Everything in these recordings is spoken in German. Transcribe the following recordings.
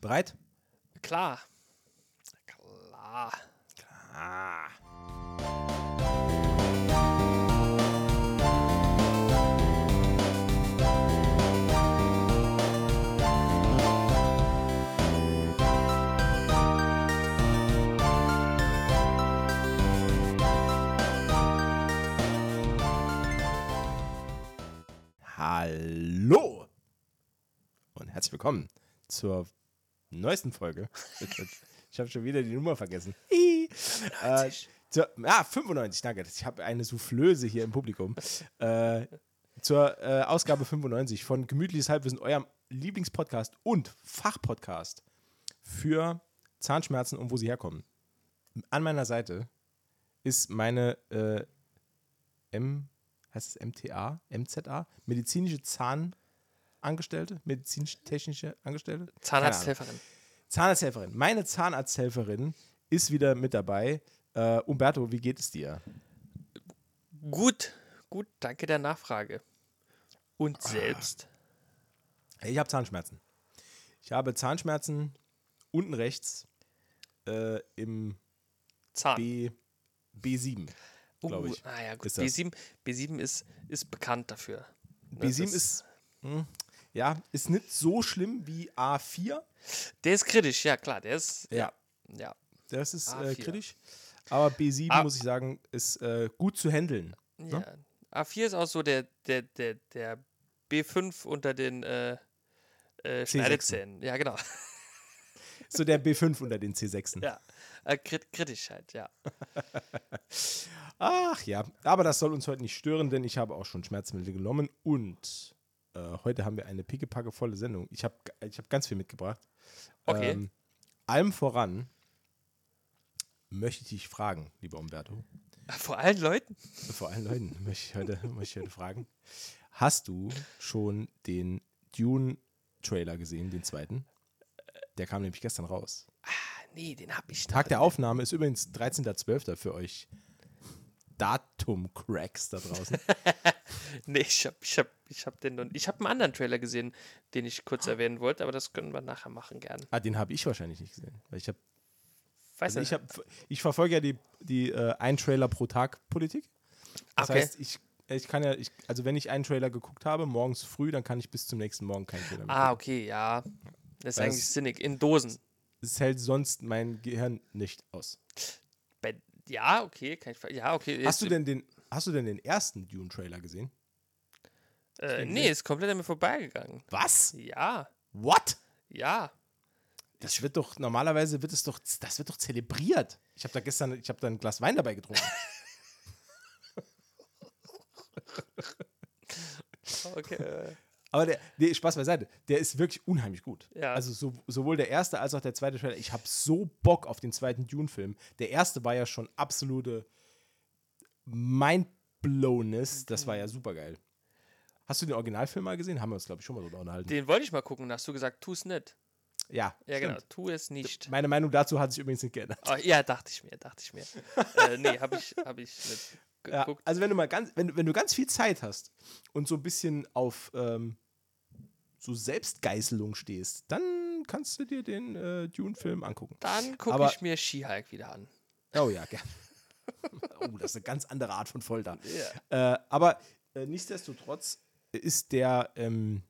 Bereit? Klar. Klar. Ah. Hallo und herzlich willkommen zur neuesten Folge. Ich habe schon wieder die Nummer vergessen. Äh, zur, ah, 95, danke. Ich habe eine Soufflöse hier im Publikum. Äh, zur äh, Ausgabe 95 von Gemütliches Halbwissen, eurem Lieblingspodcast und Fachpodcast für Zahnschmerzen und wo sie herkommen. An meiner Seite ist meine äh, M, heißt es MTA, MZA, medizinische Zahnangestellte, medizinisch-technische Angestellte? Zahnarzthelferin. Zahnarzthelferin. Meine Zahnarzthelferin ist wieder mit dabei. Äh, Umberto, wie geht es dir? Gut, gut, danke der Nachfrage. Und selbst? Ich habe Zahnschmerzen. Ich habe Zahnschmerzen unten rechts äh, im Zahn. B, B7, glaube ich. ah ja, gut. ist das. B7, B7 ist, ist bekannt dafür. Ne, B7 das- ist, hm, ja, ist nicht so schlimm wie A4. Der ist kritisch, ja klar, der ist. Ja. Ja. Das ist äh, A4. kritisch. Aber B7, Ah. muss ich sagen, ist äh, gut zu handeln. ja. A4 ist auch so der, der, der, der B5 unter den äh, äh, Schneidezähnen. Ja, genau. So der B5 unter den C6. Ja. Äh, krit kritisch halt, ja. Ach ja, aber das soll uns heute nicht stören, denn ich habe auch schon Schmerzmittel genommen und äh, heute haben wir eine pickepackevolle Sendung. Ich habe ich hab ganz viel mitgebracht. Okay. Ähm, allem voran möchte ich dich fragen, lieber Umberto, Vor allen Leuten? vor allen Leuten möchte ich heute, möchte ich heute fragen, hast du schon den Dune-Trailer gesehen, den zweiten? Der kam nämlich gestern raus. Ah, nee, den hab ich Tag noch der Aufnahme ist übrigens 13.12. für euch Datum-Cracks da draußen. Nee, ich hab, ich hab, ich hab den noch, ich hab einen anderen Trailer gesehen, den ich kurz erwähnen wollte, aber das können wir nachher machen gern. Ah, den habe ich wahrscheinlich nicht gesehen. Weil ich, hab, Weiß also ich, hab, ich verfolge ja die, die äh, ein Trailer pro Tag Politik. Das Okay. heißt, ich, ich kann ja, ich, also wenn ich einen Trailer geguckt habe, morgens früh, dann kann ich bis zum nächsten Morgen keinen Trailer mehr ah, gucken. okay, ja. Das ist Weil eigentlich es- sinnig. In Dosen. Es hält sonst mein Gehirn nicht aus. Ja, okay, kann ich. Ja, okay. Hast du denn den, hast du denn den ersten Dune-Trailer gesehen? Äh, nee, ist komplett an mir vorbeigegangen. Was? Ja, What? ja. Das wird doch, normalerweise wird es doch, das wird doch zelebriert. Ich habe da gestern, ich habe da ein Glas Wein dabei getrunken. Okay. Aber der, nee, Spaß beiseite, der ist wirklich unheimlich gut. Ja. Also so, sowohl der erste als auch der zweite Trailer. Ich habe so Bock auf den zweiten Dune-Film. Der erste war ja schon absolute Mindblowness. Das war ja super geil. Hast du den Originalfilm mal gesehen? Haben wir uns, glaube ich, schon mal drüber unterhalten. den wollte ich mal gucken, da hast du gesagt, tu es nicht. ja, Ja, stimmt. genau, tu es nicht. Meine Meinung dazu hat sich übrigens nicht geändert. Oh, ja, dachte ich mir, dachte ich mir. äh, nee, habe ich, hab ich nicht Ja, also wenn du mal ganz, wenn, wenn du ganz viel Zeit hast und so ein bisschen auf ähm, so Selbstgeißelung stehst, dann kannst du dir den äh, Dune-Film angucken. Dann gucke ich mir She-Hulk wieder an. Oh ja, gern. oh, das ist eine ganz andere Art von Folter. Ja. Äh, aber äh, nichtsdestotrotz ist der, ähm,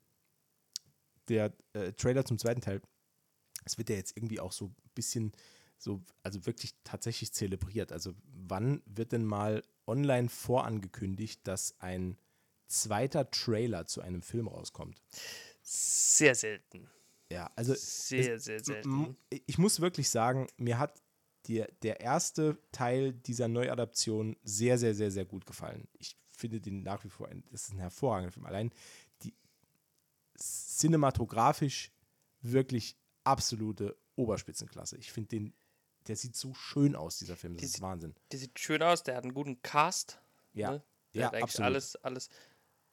der äh, Trailer zum zweiten Teil, es wird ja jetzt irgendwie auch so ein bisschen so, also wirklich tatsächlich zelebriert. Also wann wird denn mal online vorangekündigt, dass ein zweiter Trailer zu einem Film rauskommt? Sehr selten. Ja, also Sehr, es- sehr selten. ich muss wirklich sagen, mir hat der, der erste Teil dieser Neuadaption sehr, sehr, sehr, sehr gut gefallen. Ich finde den nach wie vor, ein, das ist ein hervorragender Film. Allein die cinematografisch wirklich absolute Oberspitzenklasse. Ich finde den, der sieht so schön aus, dieser Film. Das Die ist sieht- Wahnsinn. Der sieht schön aus, der hat einen guten Cast. Ja, Ne? Der ja, hat eigentlich absolut. alles, alles.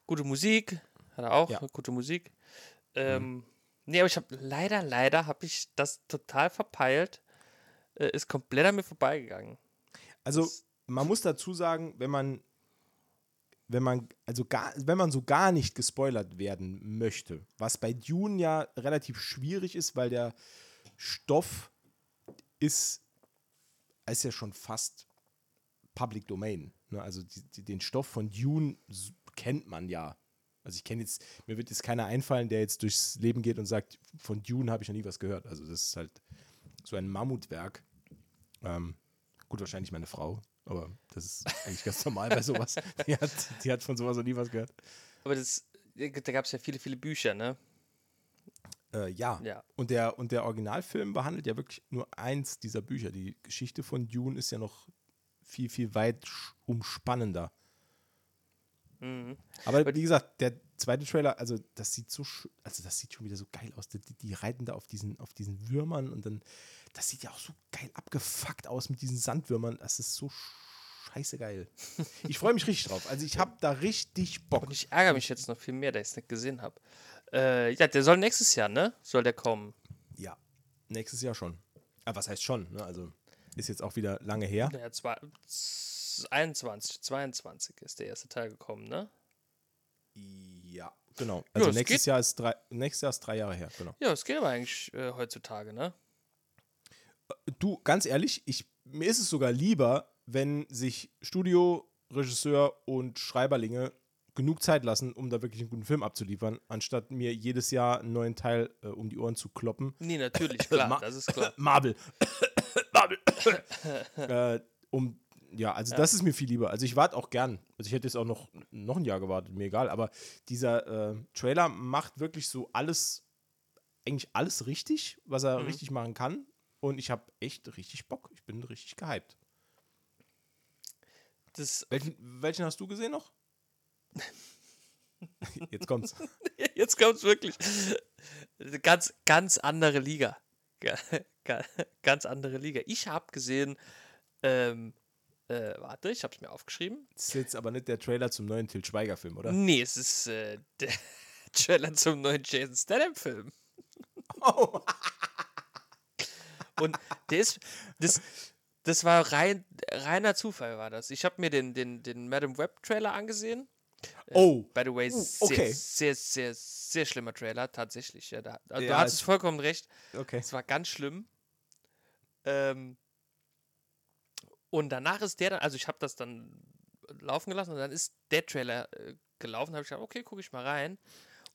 Gute Musik, hat er auch, Ja. Mhm. gute Musik. Ähm, Nee, aber ich habe leider, leider habe ich das total verpeilt. Äh, ist komplett an mir vorbeigegangen. Also Das- man muss dazu sagen, wenn man, wenn man, also gar, wenn man so gar nicht gespoilert werden möchte, was bei Dune ja relativ schwierig ist, weil der Stoff ist, ist ja schon fast Public Domain. Ne? Also die, die, den Stoff von Dune kennt man ja. Also ich kenne jetzt, mir wird jetzt keiner einfallen, der jetzt durchs Leben geht und sagt, von Dune habe ich noch nie was gehört. Also das ist halt so ein Mammutwerk. Ähm, gut, wahrscheinlich meine Frau, aber das ist eigentlich ganz normal bei sowas. Die hat, die hat von sowas noch nie was gehört. Aber das, da gab es ja viele, viele Bücher, ne? Äh, ja. Ja. Und der, und der Originalfilm behandelt ja wirklich nur eins dieser Bücher. Die Geschichte von Dune ist ja noch viel, viel weit umspannender. Mhm. Aber wie gesagt, der zweite Trailer, also das sieht so, also das sieht schon wieder so geil aus. Die, die reiten da auf diesen, auf diesen Würmern und dann, das sieht ja auch so geil abgefuckt aus mit diesen Sandwürmern. Das ist so scheiße geil. Ich freue mich richtig drauf. Also ich habe da richtig Bock. Und ich ärgere mich jetzt noch viel mehr, dass ich es nicht gesehen habe. Äh, ja, der soll nächstes Jahr, ne? Soll der kommen. Ja, nächstes Jahr schon. Aber was heißt schon? Ne? Also ist jetzt auch wieder lange her. Ja, zwei, z- 21, 22 ist der erste Teil gekommen, ne? Ja, genau. Also es nächstes. Jahr ist drei, nächstes Jahr ist drei Jahre her. Genau. Ja, es geht aber eigentlich äh, heutzutage, ne? Du, ganz ehrlich, ich, mir ist es sogar lieber, wenn sich Studio, Regisseur und Schreiberlinge genug Zeit lassen, um da wirklich einen guten Film abzuliefern, anstatt mir jedes Jahr einen neuen Teil äh, um die Ohren zu kloppen. Nee, natürlich, klar, Ma- das ist klar. Marvel. Marvel. äh, um, ja, also das ist mir viel lieber. Also ich warte auch gern. Also ich hätte jetzt auch noch, noch ein Jahr gewartet, mir egal. Aber dieser äh, Trailer macht wirklich so alles, eigentlich alles richtig, was er Mhm. richtig machen kann. Und ich habe echt richtig Bock. Ich bin richtig gehypt. Das, Welchen, welchen hast du gesehen noch? Jetzt kommt's. jetzt kommt's wirklich. Ganz, ganz andere Liga. Ga- ga- Ganz andere Liga. Ich habe gesehen, ähm, äh, warte, ich habe es mir aufgeschrieben. Das ist jetzt aber nicht der Trailer zum neuen Til Schweiger-Film, oder? Nee, es ist äh, der Trailer zum neuen Jason Statham-Film. Oh. Und der ist, das, das war rein, reiner Zufall, war das. Ich habe mir den, den, den Madam Web-Trailer angesehen. Oh. By the way, Uh, sehr, okay. sehr, sehr, sehr schlimmer Trailer, tatsächlich. Ja, da, du Ja, hattest vollkommen recht. Okay. Es war ganz schlimm. Ähm, und danach ist der dann, also ich habe das dann laufen gelassen und dann ist der Trailer äh, gelaufen. habe ich gedacht, okay, gucke ich mal rein.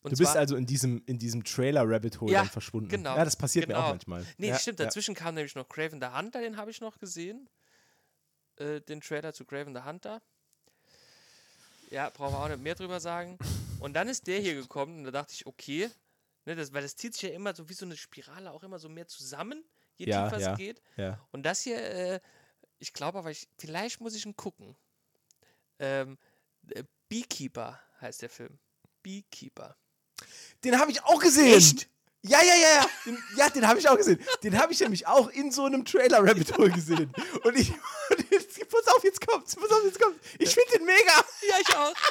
Und Du bist zwar- also in diesem, in diesem Trailer-Rabbit-Hole Ja, dann verschwunden. genau, Ja, das passiert mir auch genau. manchmal. Nee, ja, stimmt. ja. Dazwischen kam nämlich noch Craven the Hunter, den habe ich noch gesehen. Äh, den Trailer zu Craven the Hunter. Ja, brauchen wir auch nicht mehr drüber sagen. Und dann ist der hier gekommen und da dachte ich, okay, ne, das, weil das zieht sich ja immer so wie so eine Spirale auch immer so mehr zusammen, je Ja, tiefer ja. es geht. Ja. Und das hier, äh, ich glaube aber, ich, vielleicht muss ich ihn gucken. Ähm, äh, Beekeeper heißt der Film. Beekeeper. Den habe ich auch gesehen. Echt? Ja, ja, ja, ja. Den, ja, den habe ich auch gesehen. Den habe ich nämlich auch in so einem Trailer-Rabbit-Hole gesehen. Und ich. Jetzt, pass auf, jetzt kommt's. Pass auf, jetzt kommt's. Ich finde den mega. Ja, ich auch.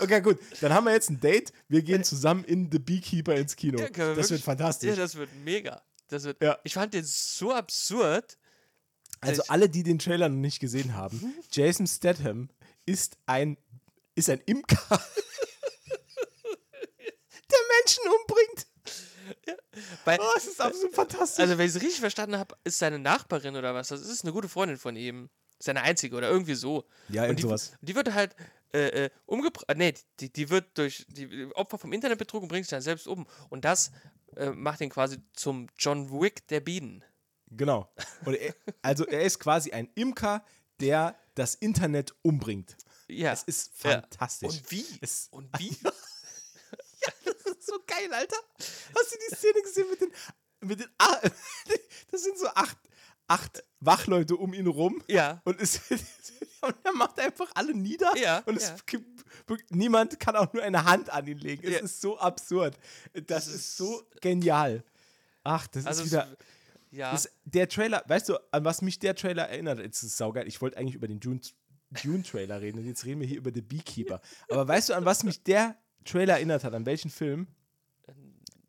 Okay, gut. Dann haben wir jetzt ein Date. Wir gehen zusammen in The Beekeeper ins Kino. Ja, wir das wird wirklich- fantastisch. Ja, das wird mega. Das wird, Ja. Ich fand den so absurd. Also ich- alle, die den Trailer noch nicht gesehen haben, Jason Statham ist ein, ist ein Imker, der Menschen umbringt. Weil, Oh, es ist absolut fantastisch. also, wenn ich es richtig verstanden habe, ist seine Nachbarin oder was, das ist eine gute Freundin von ihm. Seine einzige oder irgendwie so. ja, Und die, sowas. die wird halt äh, äh, umgebracht. Nee, die, die wird durch die Opfer vom Internetbetrug und bringt sich dann selbst um. Und das äh, macht ihn quasi zum John Wick der Bienen. Genau. Er, also er ist quasi ein Imker, der das Internet umbringt. Ja. Es ist Ja. fantastisch. Und wie? Es, Und wie? geil, Alter. Hast du die Szene gesehen mit den, mit den, ah, das sind so acht, acht Wachleute um ihn rum. ja. Und, es, und er macht einfach alle nieder. Ja, Und es ja. gibt, niemand kann auch nur eine Hand an ihn legen. Es Ja. ist so absurd. Das, Das ist, ist- so genial. Ach, das Also, ist es- wieder. ja. Das, der Trailer, weißt du, an was mich der Trailer erinnert? Jetzt ist es saugeil. Ich wollte eigentlich über den Dune, Dune-Trailer reden und jetzt reden wir hier über The Beekeeper. Aber weißt du, an was mich der Trailer erinnert hat? An welchen Film?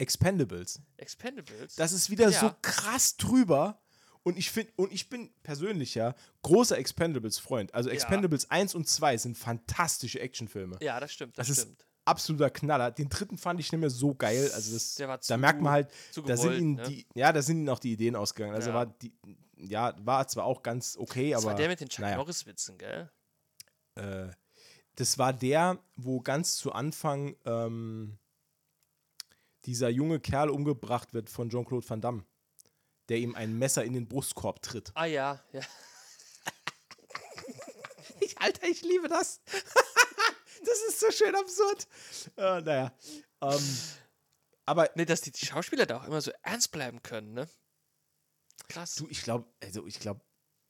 Expendables. Expendables. Das ist wieder Ja. so krass drüber. Und ich finde, und ich bin persönlich ja großer Expendables-Freund. Also Expendables 1 und 2 sind fantastische Actionfilme. ja, das stimmt. Das, Das ist stimmt. absoluter Knaller. Den dritten fand ich nicht mehr so geil. Also das, Der war da merkt man halt, zu da sind gewollt, ihnen ne? die, ja, da sind ihnen auch die Ideen ausgegangen. Also Ja. war die, ja, war zwar auch ganz okay, Das aber war der mit den Chuck naja. Norris-Witzen, gell? äh, das war der, wo ganz zu Anfang ähm, dieser junge Kerl umgebracht wird von Jean-Claude Van Damme, der ihm ein Messer in den Brustkorb tritt. Ah ja, ja. Ich, Alter, ich liebe das. das ist so schön absurd. Äh, naja. Ähm, aber Nee, dass die, die Schauspieler da auch immer so ernst bleiben können, ne? Krass. du, ich glaube, also ich glaube,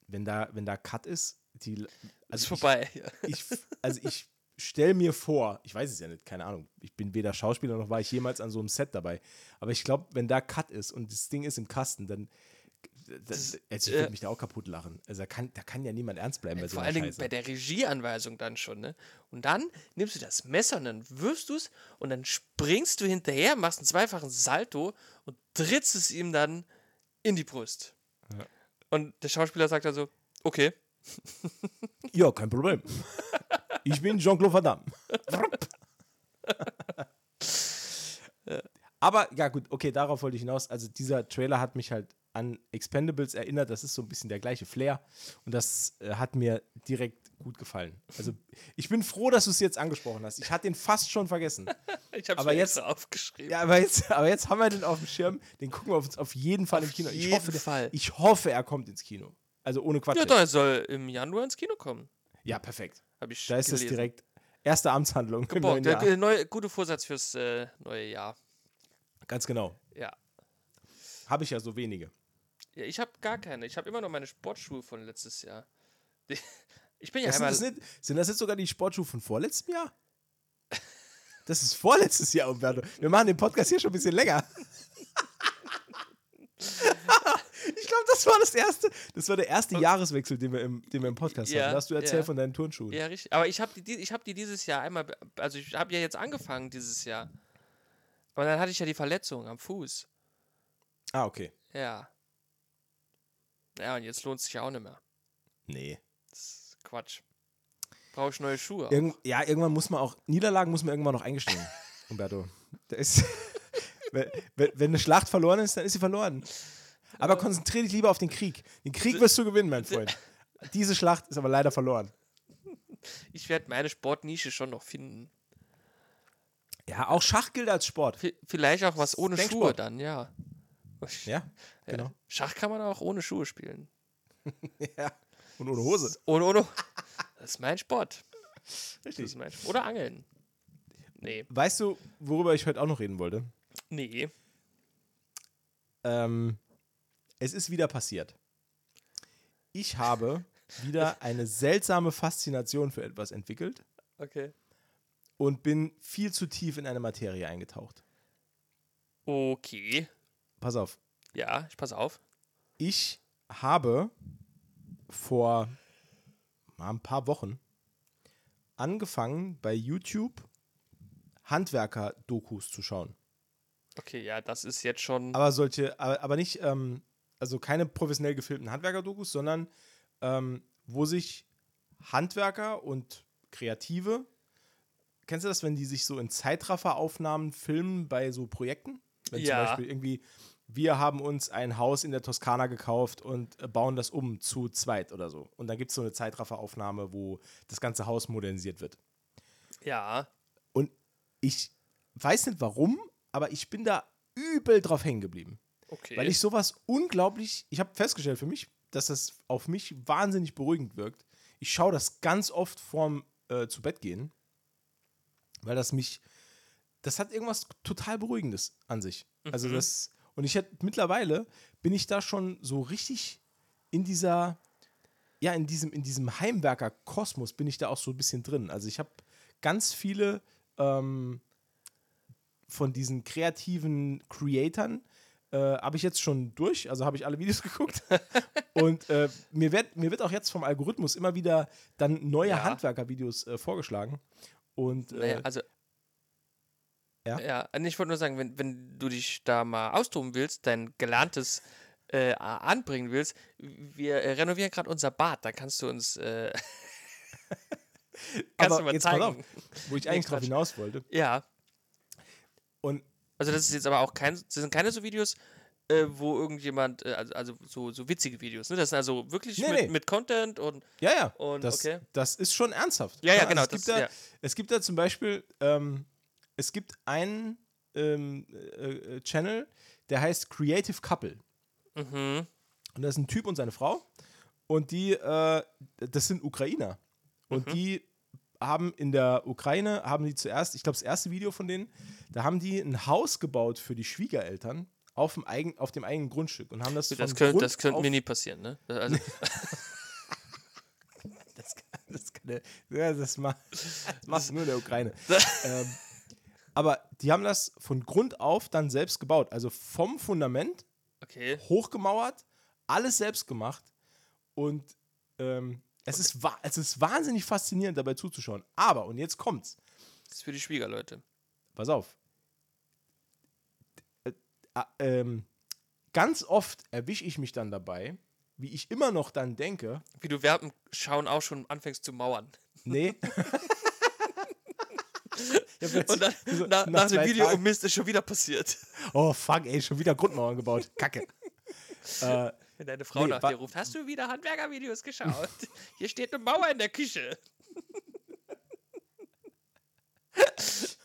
wenn da, wenn da Cut ist, die. ist Also vorbei. Ja. Ich, ich, also ich stelle mir vor, ich weiß es ja nicht, keine Ahnung. Ich bin weder Schauspieler noch war ich jemals an so einem Set dabei. Aber ich glaube, wenn da Cut ist und das Ding ist im Kasten, dann. Das, also ich würde äh, mich da auch kaputt lachen. Also da kann, da kann ja niemand ernst bleiben bei so Vor allen Dingen bei der Regieanweisung dann schon, ne? Und dann nimmst du das Messer und dann wirfst du es und dann springst du hinterher, machst einen zweifachen Salto und trittst es ihm dann in die Brust. Ja. Und der Schauspieler sagt dann so, okay. Ja, kein Problem. Ich bin Jean-Claude Van Damme. Aber ja, gut, okay, darauf wollte ich hinaus. Also, dieser Trailer hat mich halt an Expendables erinnert. Das ist so ein bisschen der gleiche Flair. Und das äh, hat mir direkt gut gefallen. Also, ich bin froh, dass du es jetzt angesprochen hast. Ich hatte den fast schon vergessen. Ich habe Aber mir jetzt- aufgeschrieben. Ja, aber jetzt, aber jetzt haben wir den auf dem Schirm. Den gucken wir auf, auf jeden Fall Auf im Kino. ich, jeden hoffe, der- Fall. ich hoffe, er kommt ins Kino. Also ohne Quatsch. Ja, doch, er soll im Januar ins Kino kommen. ja perfekt. Habe ich Da ist gelesen. direkt erste Amtshandlung der Jahr. neue, gute Vorsatz fürs äh, neue Jahr. Ganz genau. Ja. Habe ich ja so wenige. ja ich habe gar keine. Ich habe immer noch meine Sportschuhe von letztes Jahr. Ich bin ja sind, einmal. das nicht, sind das jetzt sogar die Sportschuhe von vorletztem Jahr? Das ist vorletztes Jahr, Umberto. Wir machen den Podcast hier schon ein bisschen länger. ich glaube, das war das erste. Das war der erste Jahreswechsel, den wir im, den wir im Podcast Ja, hatten. Da hast du erzählt ja. von deinen Turnschuhen. Ja, richtig. Aber ich habe die, ich hab die dieses Jahr einmal. Also, ich habe ja jetzt angefangen dieses Jahr. Aber dann hatte ich ja die Verletzung am Fuß. Ah, okay. Ja. Ja, und jetzt lohnt es sich ja auch nicht mehr. Nee. Das ist Quatsch. Brauche ich neue Schuhe. Irgend, ja, irgendwann muss man auch, Niederlagen muss man irgendwann noch eingestehen, Umberto. Da ist, wenn, wenn, wenn eine Schlacht verloren ist, dann ist sie verloren. Aber konzentriere dich lieber auf den Krieg. Den Krieg wirst du gewinnen, mein Freund. Diese Schlacht ist aber leider verloren. Ich werde meine Sportnische schon noch finden. Ja, auch Schach gilt als Sport. V vielleicht auch was ohne Schuhe Denksport. dann, ja. Ja, genau. Schach kann man auch ohne Schuhe spielen. Ja. Und ohne Hose. Ohne, ohne. Das ist mein Sport. Das Richtig. ist mein Sport. Oder Angeln. Nee. Weißt du, worüber ich heute auch noch reden wollte? Nee. Ähm, es ist wieder passiert. Ich habe wieder eine seltsame Faszination für etwas entwickelt Okay. und bin viel zu tief in eine Materie eingetaucht. Okay. Pass auf. Ja, ich pass auf. Ich habe vor ein paar Wochen angefangen, bei YouTube Handwerker-Dokus zu schauen. Okay, ja, das ist jetzt schon. Aber solche, aber, aber nicht, ähm, also keine professionell gefilmten Handwerker-Dokus, sondern ähm, wo sich Handwerker und Kreative, kennst du das, wenn die sich so in Zeitrafferaufnahmen filmen bei so Projekten? Wenn Ja. zum Beispiel irgendwie, wir haben uns ein Haus in der Toskana gekauft und äh, bauen das um zu zweit oder so. Und dann gibt es so eine Zeitrafferaufnahme, wo das ganze Haus modernisiert wird. Ja. Und ich weiß nicht warum, aber ich bin da übel drauf hängen geblieben. Okay. Weil ich sowas unglaublich, ich habe festgestellt für mich, dass das auf mich wahnsinnig beruhigend wirkt. Ich schaue das ganz oft vorm äh, zu Bett gehen, weil das mich, das hat irgendwas total Beruhigendes an sich. Also Mhm. das, und ich hätte mittlerweile bin ich da schon so richtig in dieser, ja, in diesem, in diesem Heimwerker-Kosmos bin ich da auch so ein bisschen drin. Also ich habe ganz viele ähm, von diesen kreativen Creatoren äh, habe ich jetzt schon durch, also habe ich alle Videos geguckt. und äh, mir, wird, mir wird auch jetzt vom Algorithmus immer wieder dann neue Ja. Handwerker-Videos äh, vorgeschlagen. Und äh, Naja, also. Ja? Ja, ich wollte nur sagen, wenn, wenn du dich da mal austoben willst, dein Gelerntes äh, anbringen willst, wir renovieren gerade unser Bad, da kannst du uns. Kannst Aber du mal jetzt pass auf, zeigen. wo ich Nee, eigentlich drauf Quatsch. hinaus wollte. Ja. Also das ist jetzt aber auch kein, das sind keine so Videos, äh, wo irgendjemand, äh, also, also so, so witzige Videos, ne? Das sind also wirklich Nee, mit, nee. mit Content und ja, ja, Und, das, okay. das ist schon ernsthaft. Ja, ja, Also genau, Es gibt, das- da, ja. es gibt da zum Beispiel, ähm, es gibt einen ähm, äh, äh, Channel, der heißt Creative Couple. mhm. Und das ist ein Typ und seine Frau. Und die, äh, das sind Ukrainer. Und Mhm. die haben in der Ukraine, haben die zuerst, ich glaube, das erste Video von denen, da haben die ein Haus gebaut für die Schwiegereltern auf dem, eigen, auf dem eigenen Grundstück und haben das das, von könnte, Grund das könnte auf, mir nie passieren, ne? Also, Das, kann- das, kann, ja, das, macht, das macht nur der Ukraine. ähm, aber die haben das von Grund auf dann selbst gebaut. Also vom Fundament okay. hochgemauert, alles selbst gemacht. Und ähm, es, ist, wa- es ist wahnsinnig faszinierend dabei zuzuschauen. Aber, und jetzt kommt's, Das ist für die Schwiegerleute. pass auf. Äh, äh, ähm, ganz oft erwische ich mich dann dabei, wie ich immer noch dann denke, Wie du dem Schauen auch schon anfängst zu mauern. nee. Und dann so na, nach, dem zwei Video, Tagen- oh Mist, ist schon wieder passiert. Oh fuck, ey, schon wieder Grundmauern gebaut. Kacke. äh, Wenn deine Frau Nee, nach dir ruft, hast du wieder Handwerkervideos geschaut? Hier steht eine Mauer in der Küche.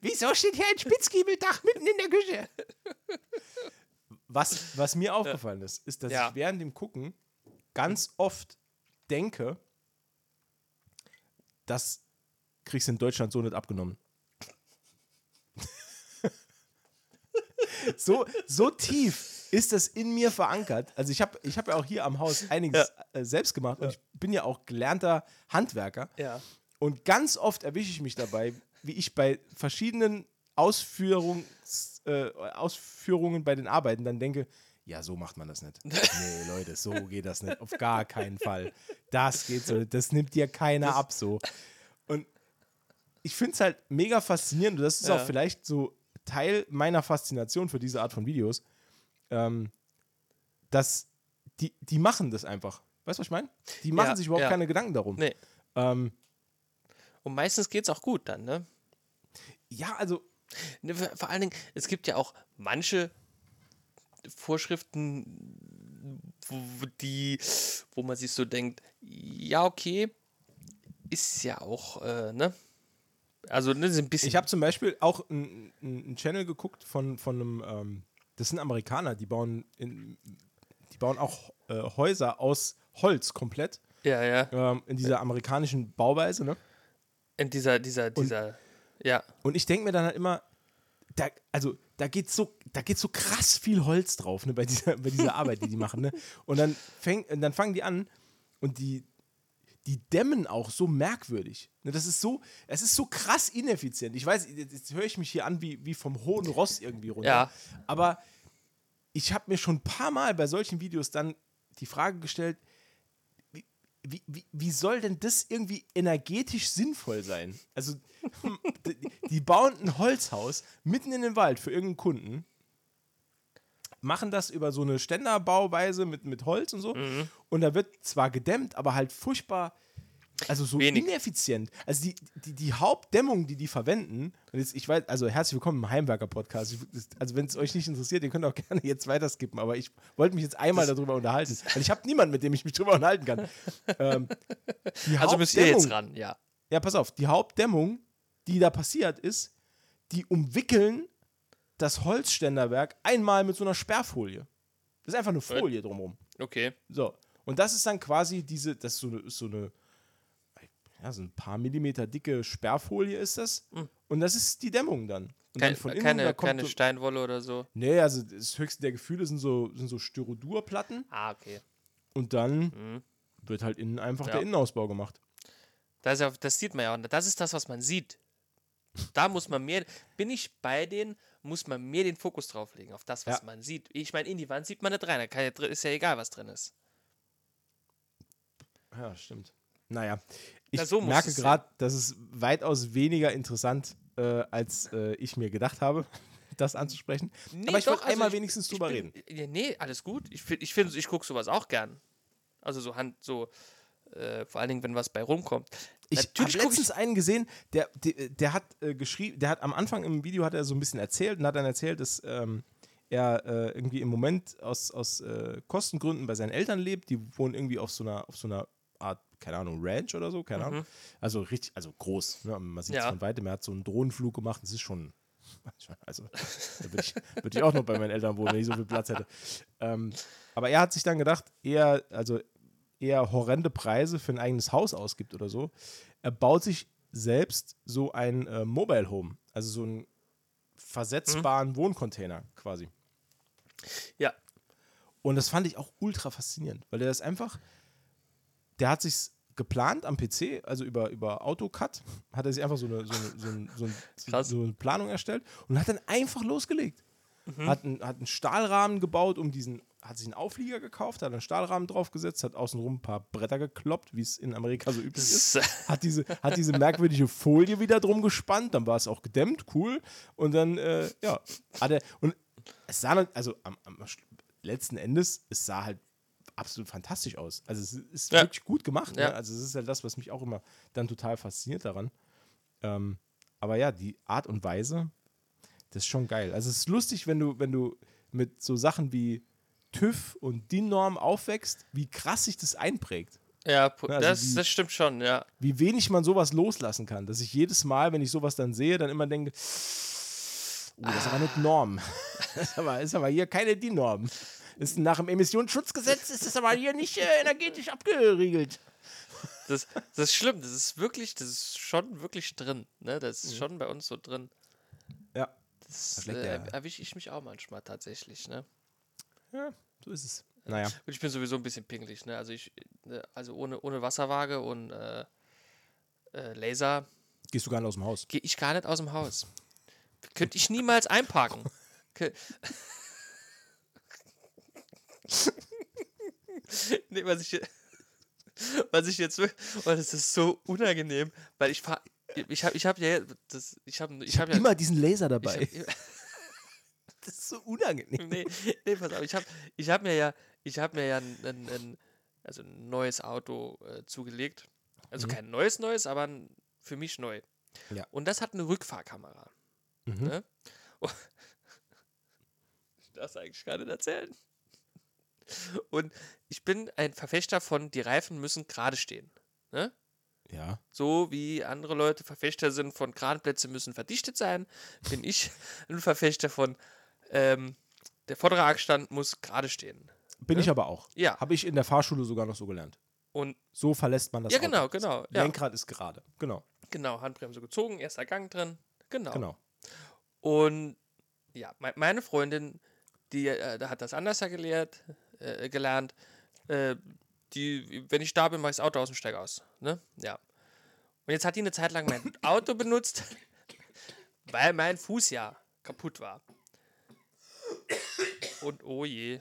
Wieso steht hier ein Spitzgiebeldach mitten in der Küche? Was, was mir aufgefallen ist, ist, dass Ja. ich während dem Gucken ganz oft denke, das kriegst du in Deutschland so nicht abgenommen. so, so tief ist das in mir verankert. Also ich habe ich hab ja auch hier am Haus einiges äh, selbst gemacht und ich bin ja auch gelernter Handwerker. Ja. Und ganz oft erwische ich mich dabei, wie ich bei verschiedenen Ausführungs, äh, Ausführungen bei den Arbeiten dann denke, ja, so macht man das nicht. Nee, Leute, so geht das nicht. Auf gar keinen Fall. Das geht so. Das nimmt dir keiner ab so. Und ich finde es halt mega faszinierend. Und das ist Ja. auch vielleicht so Teil meiner Faszination für diese Art von Videos. Ähm, dass die, die machen das einfach. Weißt du, was ich meine? Die machen Ja, sich überhaupt ja. keine Gedanken darum. Nee. Ähm, Und meistens geht's auch gut dann, ne? ja, also Ne, Vor allen Dingen, es gibt ja auch manche Vorschriften, wo, die, wo man sich so denkt, ja, okay, ist ja auch, äh, ne? Also, ne, sind ein bisschen. Ich habe zum Beispiel auch einen einen Channel geguckt von, von einem, ähm, das sind Amerikaner, die bauen, in, die bauen auch äh, Häuser aus Holz komplett, ja, ja. ähm, in dieser amerikanischen Bauweise, ne? In dieser, dieser, dieser, ja. Und ich denke mir dann halt immer, da, also da geht so, da geht so krass viel Holz drauf, ne, bei dieser, bei dieser Arbeit, die die machen, ne? Und dann, fäng, dann fangen die an und die, die dämmen auch so merkwürdig. Ne, das ist so, es ist so krass ineffizient. Ich weiß, jetzt höre ich mich hier an wie, wie vom hohen Ross irgendwie runter. Ja. Aber ich habe mir schon ein paar Mal bei solchen Videos dann die Frage gestellt, wie, wie, wie, wie soll denn das irgendwie energetisch sinnvoll sein? Also, die, die bauen ein Holzhaus mitten in den Wald für irgendeinen Kunden, machen das über so eine Ständerbauweise mit, mit Holz und so. Mhm. Und da wird zwar gedämmt, aber halt furchtbar, also so Wenig. ineffizient. Also die, die, die Hauptdämmung, die die verwenden, und jetzt, ich weiß, also herzlich willkommen im Heimwerker-Podcast. Ich- das- Also wenn es euch nicht interessiert, ihr könnt auch gerne jetzt weiter skippen, aber ich wollte mich jetzt einmal darüber unterhalten. Weil ich habe niemanden, mit dem ich mich darüber unterhalten kann. Ähm, Also müsst ihr jetzt ran, ja. ja, pass auf, die Hauptdämmung, die da passiert ist, die umwickeln das Holzständerwerk einmal mit so einer Sperrfolie. Das ist einfach eine Folie drumherum. Okay. So. Und das ist dann quasi diese, das ist so eine, ist so eine ja, so ein paar Millimeter dicke Sperrfolie ist das. Und das ist die Dämmung dann. Und Kein, dann von innen, keine keine so, Steinwolle oder so. Nee, also das höchste der Gefühle sind so, sind so Styrodurplatten. Ah, okay. Und dann Mhm. wird halt innen einfach Ja. der Innenausbau gemacht. Das, ja, das sieht man ja auch. Das ist das, was man sieht. Da muss man mehr, bin ich bei denen, muss man mehr den Fokus drauf legen, auf das, was Ja. man sieht. Ich meine, in die Wand sieht man nicht rein, da ja, ist ja egal, was drin ist. Ja, stimmt. Naja, ich Na, so merke es gerade, das ist weitaus weniger interessant, äh, als äh, ich mir gedacht habe, das anzusprechen. Nee, Aber ich wollte also einmal ich- wenigstens drüber bin, reden. Ja, nee, alles gut. Ich finde, ich, find, ich gucke sowas auch gern. Also so Hand, so, äh, vor allen Dingen, wenn was bei rumkommt. Ich habe letztens einen gesehen, der, der, der hat äh, geschrieben, der hat am Anfang im Video hat er so ein bisschen erzählt und hat dann erzählt, dass ähm, er äh, irgendwie im Moment aus, aus äh, Kostengründen bei seinen Eltern lebt. Die wohnen irgendwie auf so einer, auf so einer Art, keine Ahnung, Ranch oder so, keine Ahnung. Also richtig, also groß. Ne? Man sieht es Ja. von weitem. Er hat so einen Drohnenflug gemacht. Das ist schon. Also, da würde ich, würd ich auch noch bei meinen Eltern wohnen, wenn ich so viel Platz hätte. Ähm, aber er hat sich dann gedacht, eher, also eher horrende Preise für ein eigenes Haus ausgibt oder so. Er baut sich selbst so ein äh, Mobile Home, also so einen versetzbaren Wohncontainer quasi. Ja. Und das fand ich auch ultra faszinierend, weil der das einfach, der hat sich geplant am PC, also über, über AutoCAD, hat er sich einfach so eine, so eine, so ein, so ein, so eine Planung erstellt und hat dann einfach losgelegt. Hat, einen, hat einen Stahlrahmen gebaut, um diesen, hat sich einen Auflieger gekauft, hat einen Stahlrahmen draufgesetzt, hat außenrum ein paar Bretter gekloppt, wie es in Amerika so üblich ist hat diese, hat diese merkwürdige Folie wieder drum gespannt, dann war es auch gedämmt, cool. Und dann, äh, ja, hat er, und es sah, dann- also am, am letzten Endes, es sah halt absolut fantastisch aus. Also es ist Ja. wirklich gut gemacht. Ja. Ne? Also es ist halt das, was mich auch immer dann total fasziniert daran. Ähm, aber ja, die Art und Weise, das ist schon geil. Also es ist lustig, wenn du, wenn du mit so Sachen wie TÜV und DIN-Norm aufwächst, wie krass sich das einprägt Ja, Also das, die- das stimmt schon, ja. wie wenig man sowas loslassen kann. Dass ich jedes Mal, wenn ich sowas dann sehe, dann immer denke, oh, das ist aber nicht Norm. Das ist aber, ist aber hier keine die Norm. Ist nach dem Emissionsschutzgesetz ist das aber hier nicht äh, energetisch abgeriegelt. Das, das ist schlimm, das ist wirklich, das ist schon wirklich drin. Ne? Das Mhm. ist schon bei uns so drin. Ja. Das schlägt äh, erwische ich mich auch manchmal tatsächlich, ne? Ja, so ist es. Naja. Und ich bin sowieso ein bisschen pingelig, ne? Also ich, ne, also ohne, ohne Wasserwaage und äh, äh, Laser Gehst du gar nicht aus dem Haus. gehe ich gar nicht aus dem Haus. Könnte ich niemals einparken. Nee, was ich, was ich jetzt oh, das ist so unangenehm, weil ich fahr, ich habe ich hab ja, das, ich habe ich hab ja, Immer diesen Laser ich dabei. hab, das ist so unangenehm. nee, nee, pass auf, ich habe ich hab mir ja, ich habe mir ja ein, ein, ein, also ein neues Auto äh, zugelegt. Also kein neues neues, aber ein, für mich neu. Ja. Und das hat eine Rückfahrkamera. Mhm. Ne? Oh. Ich darf es eigentlich nicht erzählen. Und ich bin ein Verfechter von, die Reifen müssen gerade stehen. Ne? Ja. So wie andere Leute Verfechter sind von Gradplätze müssen verdichtet sein, bin ich ein Verfechter von, ähm, der vordere Achsstand muss gerade stehen. Bin Ja? ich aber auch. Ja. Habe ich in der Fahrschule sogar noch so gelernt. Und So verlässt man das Ja, Auto. genau, genau, ja. Lenkrad ist gerade. Genau. genau, Handbremse gezogen, erster Gang drin. Genau. Genau. Und ja, me meine Freundin, die äh, hat das anders gelehrt, äh, gelernt. Äh, die, wenn ich da bin, mache ich das Auto aus dem Steig aus. Ne? Ja. Und jetzt hat die eine Zeit lang mein Auto benutzt, weil mein Fuß ja kaputt war. Und oh je.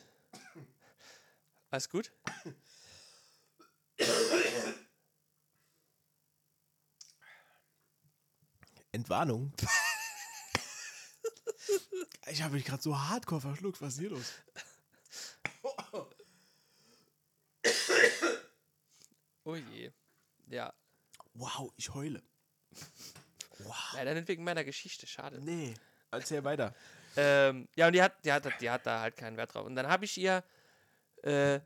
Alles gut? Entwarnung. ich habe mich gerade so hardcore verschluckt. Was ist hier los? Oh je. Ja. Wow, ich heule. Leider nicht wegen meiner Geschichte, schade. Nee. Erzähl weiter. Ähm, ja, und die hat, die, hat, die hat da halt keinen Wert drauf. Und dann habe ich ihr äh,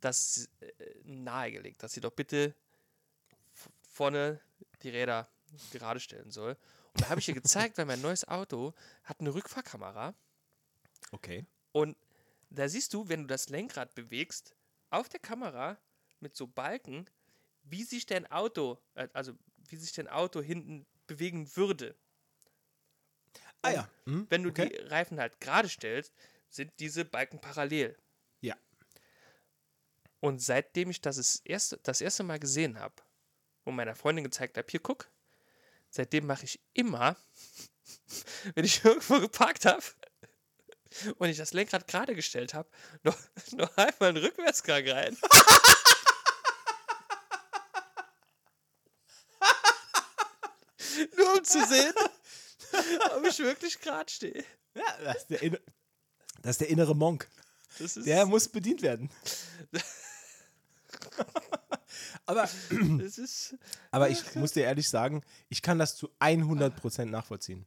das äh, nahegelegt, dass sie doch bitte vorne die Räder gerade stellen soll. Und da habe ich ihr gezeigt, weil mein neues Auto hat eine Rückfahrkamera. Okay. Und da siehst du, wenn du das Lenkrad bewegst, auf der Kamera mit so Balken, wie sich dein Auto, äh, also wie sich dein Auto hinten bewegen würde. Ah ja. Hm? Wenn du okay. die Reifen halt gerade stellst, sind diese Balken parallel. Ja. Und seitdem ich das, es erste, das erste Mal gesehen habe und meiner Freundin gezeigt habe, hier guck, seitdem mache ich immer, wenn ich irgendwo geparkt habe und ich das Lenkrad gerade gestellt habe, noch, noch einmal einen Rückwärtsgang rein. Nur um zu sehen, ob ich wirklich gerade stehe. Ja, das ist, der das ist der innere Monk. Das ist Der muss bedient werden. Aber, Es ist. aber ich muss dir ehrlich sagen, ich kann das zu 100% nachvollziehen.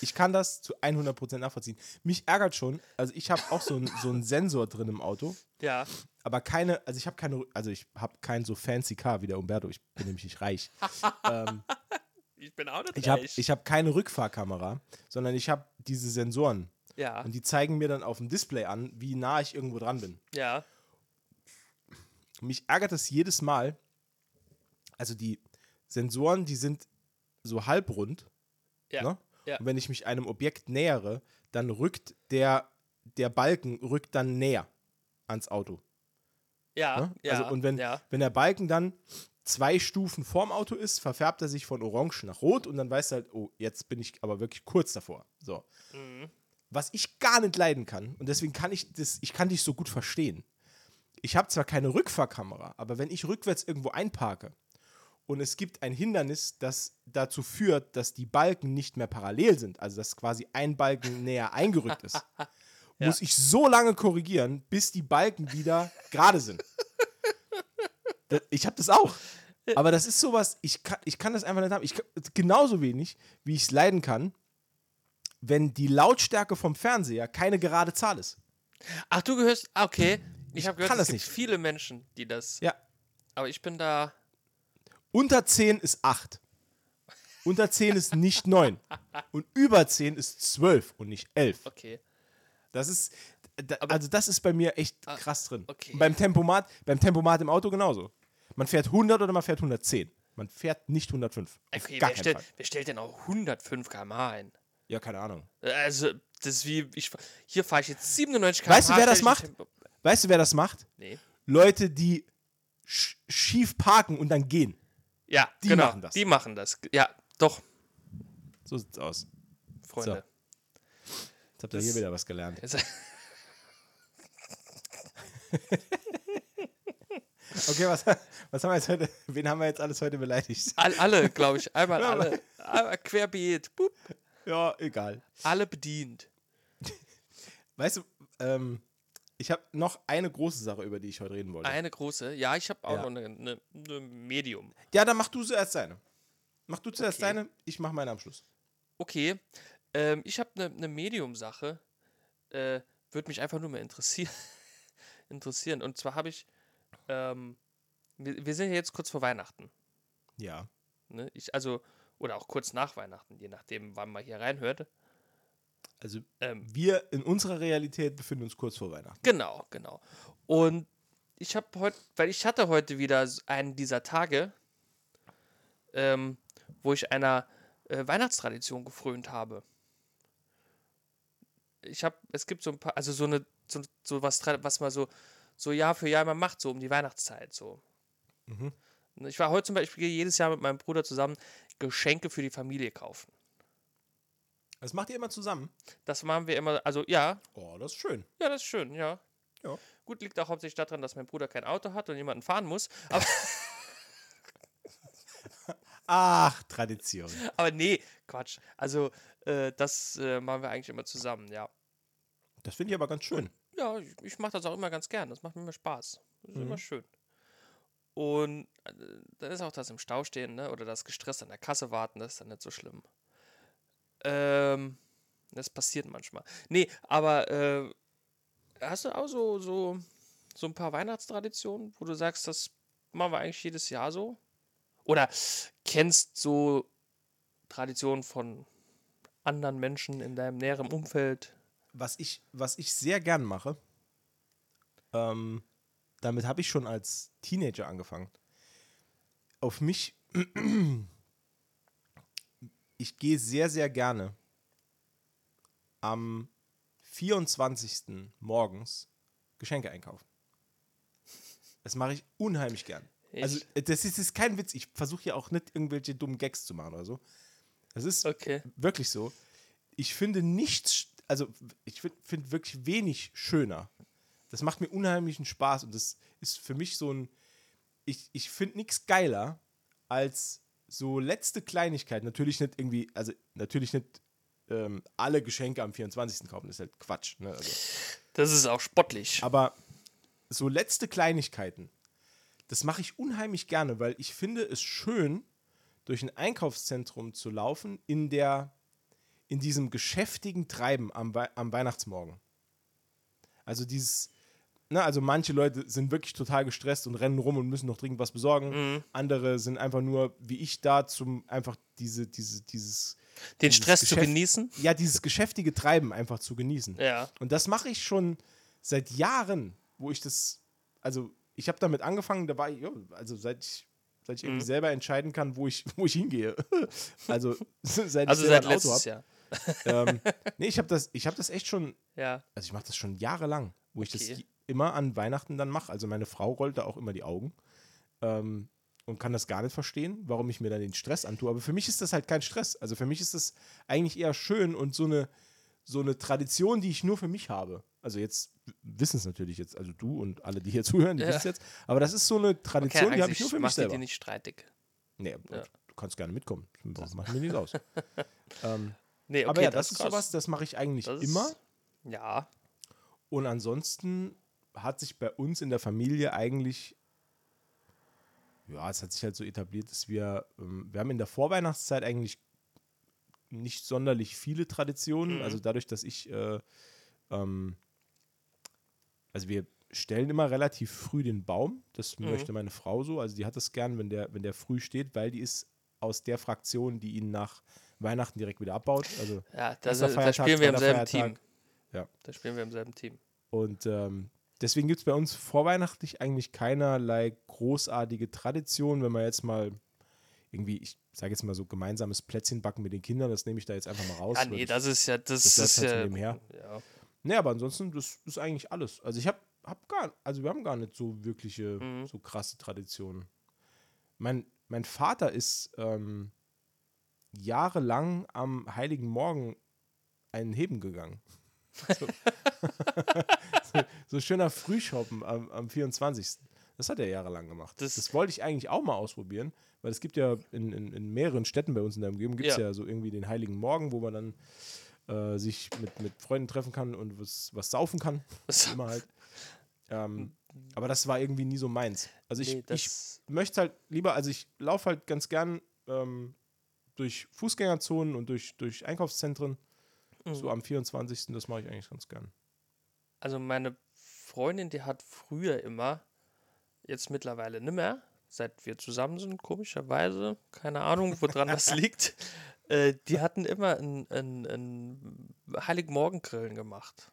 Ich kann das zu 100% nachvollziehen. Mich ärgert schon, also ich habe auch so, ein, so einen Sensor drin im Auto, Ja. aber keine, also ich habe keine, also ich habe kein so fancy Car wie der Umberto, ich bin nämlich nicht reich. ähm, Ich bin auch nicht ich habe hab keine Rückfahrkamera, sondern ich habe diese Sensoren ja. und die zeigen mir dann auf dem Display an, wie nah ich irgendwo dran bin. Ja. mich ärgert das jedes Mal. Also die Sensoren, die sind so halbrund. Ja. Ne? Ja. Und wenn ich mich einem Objekt nähere, dann rückt der, der Balken rückt dann näher ans Auto. Ja. Ne? Ja. Also, und wenn, ja. wenn der Balken dann zwei Stufen vorm Auto ist, verfärbt er sich von orange nach rot und dann weißt du halt, oh, jetzt bin ich aber wirklich kurz davor. So. Mhm. Was ich gar nicht leiden kann, und deswegen kann ich das, ich kann dich so gut verstehen. Ich habe zwar keine Rückfahrkamera, aber wenn ich rückwärts irgendwo einparke und es gibt ein Hindernis, das dazu führt, dass die Balken nicht mehr parallel sind, also dass quasi ein Balken näher eingerückt ist, muss ich so lange korrigieren, bis die Balken wieder gerade sind. Ich habe das auch. Aber das ist sowas, ich kann, ich kann das einfach nicht haben. Ich genauso wenig, wie ich es leiden kann, wenn die Lautstärke vom Fernseher keine gerade Zahl ist. Ach, du gehörst. ah, Okay. Ich habe gehört, kann es das gibt nicht. viele Menschen, die das. Ja. Aber ich bin da. Unter 10 ist 8. Unter 10 ist nicht 9. Und über 10 ist 12 und nicht 11. Okay. Das ist, da, also das ist bei mir echt krass drin. Ah, okay. Und beim Tempomat, beim Tempomat im Auto genauso. Man fährt 100 oder man fährt 110. Man fährt nicht 105. Auf Okay, gar wer, Fall. wer stellt denn auch 105 km/h ein? Ja, keine Ahnung. Also, das ist wie. Ich, hier fahre ich jetzt 97 km/h. Weißt du, wer das stell macht? Tempo- Weißt du, wer das macht? Nee. Leute, die sch schief parken und dann gehen. Ja, Die genau. machen das. Die machen das. Ja, doch, So sieht's aus. Freunde. Jetzt habt ihr Das- hier wieder was gelernt. Okay, was, was haben wir jetzt heute? Wen haben wir jetzt alles heute beleidigt? All, alle, glaube ich. Einmal alle. Einmal Querbeet. Boop. Ja, egal. Alle bedient. Weißt du, ähm, ich habe noch eine große Sache, über die ich heute reden wollte. Eine große. Ja, ich habe auch Ja. noch eine, eine, eine Medium. Ja, dann mach du zuerst deine. Mach du zuerst Okay. deine, ich mach meinen am Schluss. Okay. Ähm, ich habe eine, eine Medium-Sache. Äh, Würde mich einfach nur mal interessieren. interessieren. Und zwar habe ich. Ähm, wir, wir sind ja jetzt kurz vor Weihnachten. Ja. Ne? Ich, also, oder auch kurz nach Weihnachten, je nachdem, wann man hier reinhört. Also Ähm, wir in unserer Realität befinden uns kurz vor Weihnachten. Genau, genau. Und ich habe heute, weil ich hatte heute wieder einen dieser Tage, ähm, wo ich einer äh, Weihnachtstradition gefrönt habe. Ich habe, es gibt so ein paar, also so eine, so, so was, was man so, so Jahr für Jahr immer macht, so um die Weihnachtszeit, so. Mhm. Ich war heute zum Beispiel jedes Jahr mit meinem Bruder zusammen Geschenke für die Familie kaufen. Das macht ihr immer zusammen? Das machen wir immer, also ja, Oh, das ist schön. Ja, das ist schön, ja. Ja. Gut, liegt auch hauptsächlich daran, dass mein Bruder kein Auto hat und jemanden fahren muss. Aber, Ach, Tradition. aber nee, Quatsch. Also, äh, das äh, machen wir eigentlich immer zusammen, ja. Das finde ich aber ganz schön. Ja, ich, ich mache das auch immer ganz gern. Das macht mir immer Spaß. Das ist Mhm. immer schön. Und äh, dann ist auch das im Stau stehen, ne? Oder das gestresst an der Kasse warten, das ist dann nicht so schlimm. Ähm, das passiert manchmal. Nee, aber äh, hast du auch so, so, so ein paar Weihnachtstraditionen, wo du sagst, das machen wir eigentlich jedes Jahr so? Oder kennst so Traditionen von anderen Menschen in deinem näheren Umfeld? Was ich, was ich sehr gern mache, ähm, damit habe ich schon als Teenager angefangen. Auf mich, ich gehe sehr, sehr gerne am 24. morgens Geschenke einkaufen. Das mache ich unheimlich gern. Also, Ich- äh, das ist, ist kein Witz. Ich versuche ja auch nicht irgendwelche dummen Gags zu machen oder so. Das ist Okay. wirklich so. Ich finde nichts, also ich finde find wirklich wenig schöner. Das macht mir unheimlichen Spaß und das ist für mich so ein, ich, ich finde nichts geiler als so letzte Kleinigkeit. Natürlich nicht irgendwie, also natürlich nicht ähm, alle Geschenke am 24. kaufen, das ist halt Quatsch. Ne? Also, Das ist auch spottlich. aber so letzte Kleinigkeiten, das mache ich unheimlich gerne, weil ich finde es schön, durch ein Einkaufszentrum zu laufen in der in diesem geschäftigen Treiben am, am Weihnachtsmorgen. Also dieses, na, also manche Leute sind wirklich total gestresst und rennen rum und müssen noch dringend was besorgen. Mhm. Andere sind einfach nur, wie ich da, zum einfach diese, diese, dieses, Den dieses Stress zu Geschäft- genießen. ja, dieses geschäftige Treiben einfach zu genießen. Ja. Und das mache ich schon seit Jahren, wo ich das, also ich habe damit angefangen, da war ich, also seit ich, seit ich irgendwie Mhm. selber entscheiden kann, wo ich, wo ich hingehe. also seit Also ich seit letztes. Jahr. Ähm, nee, ich habe das, ich habe das echt schon, Ja. also ich mache das schon jahrelang, wo ich Okay. das immer an Weihnachten dann mache. Also meine Frau rollt da auch immer die Augen ähm, und kann das gar nicht verstehen, warum ich mir dann den Stress antue. Aber für mich ist das halt kein Stress. Also für mich ist das eigentlich eher schön und so eine, so eine Tradition, die ich nur für mich habe. Also jetzt wissen es natürlich jetzt, also du und alle, die hier zuhören, die Ja. wissen es jetzt. Aber das ist so eine Tradition, die habe ich nur für mich selber. die nicht streitig. Nee, Ja. du kannst gerne mitkommen. Das macht mir nichts aus. ähm, Nee, okay, aber ja, das, ist krass. sowas, das mache ich eigentlich Das ist- immer. Ja. Und ansonsten hat sich bei uns in der Familie eigentlich, ja, es hat sich halt so etabliert, dass wir, ähm, wir haben in der Vorweihnachtszeit eigentlich nicht sonderlich viele Traditionen. Mhm. Also dadurch, dass ich, äh, ähm, also wir stellen immer relativ früh den Baum. Das Mhm. möchte meine Frau so. Also die hat das gern, wenn der, wenn der früh steht, weil die ist aus der Fraktion, die ihn nach Weihnachten direkt wieder abbaut. Also Ja, da, Erster da spielen wir im selben. Team. Ja. Da spielen wir im selben Team. Und ähm, deswegen gibt es bei uns vorweihnachtlich eigentlich keinerlei großartige Tradition, wenn man jetzt mal irgendwie, ich sage jetzt mal so gemeinsames Plätzchen backen mit den Kindern, das nehme ich da jetzt einfach mal raus. Ah, nee, das ist ja, das, das ist halt ja. ja. Nee, aber ansonsten, das ist eigentlich alles. Also ich habe hab gar, also wir haben gar nicht so wirkliche, Mhm. so krasse Traditionen. Mein, mein Vater ist ähm, jahrelang am Heiligen Morgen einen Heben gegangen. So, so, so schöner Frühschoppen am, am 24. Das hat er jahrelang gemacht. Das- Das, wollte ich eigentlich auch mal ausprobieren, weil es gibt ja in, in, in mehreren Städten bei uns in der Umgebung gibt es Ja. ja. so irgendwie den Heiligen Morgen, wo man dann äh, sich mit, mit Freunden treffen kann und was, was saufen kann. Das- Immer halt. Ähm, aber das war irgendwie nie so meins. Also ich, Nee, ich möchte halt lieber, also ich laufe halt ganz gern ähm, durch Fußgängerzonen und durch, durch Einkaufszentren. Mhm. So am 24. Das mache ich eigentlich ganz gern. Also meine Freundin, die hat früher immer, jetzt mittlerweile nimmer, seit wir zusammen sind, komischerweise, keine Ahnung, woran das liegt, äh, die hatten immer ein, ein, ein Heiligmorgengrillen gemacht.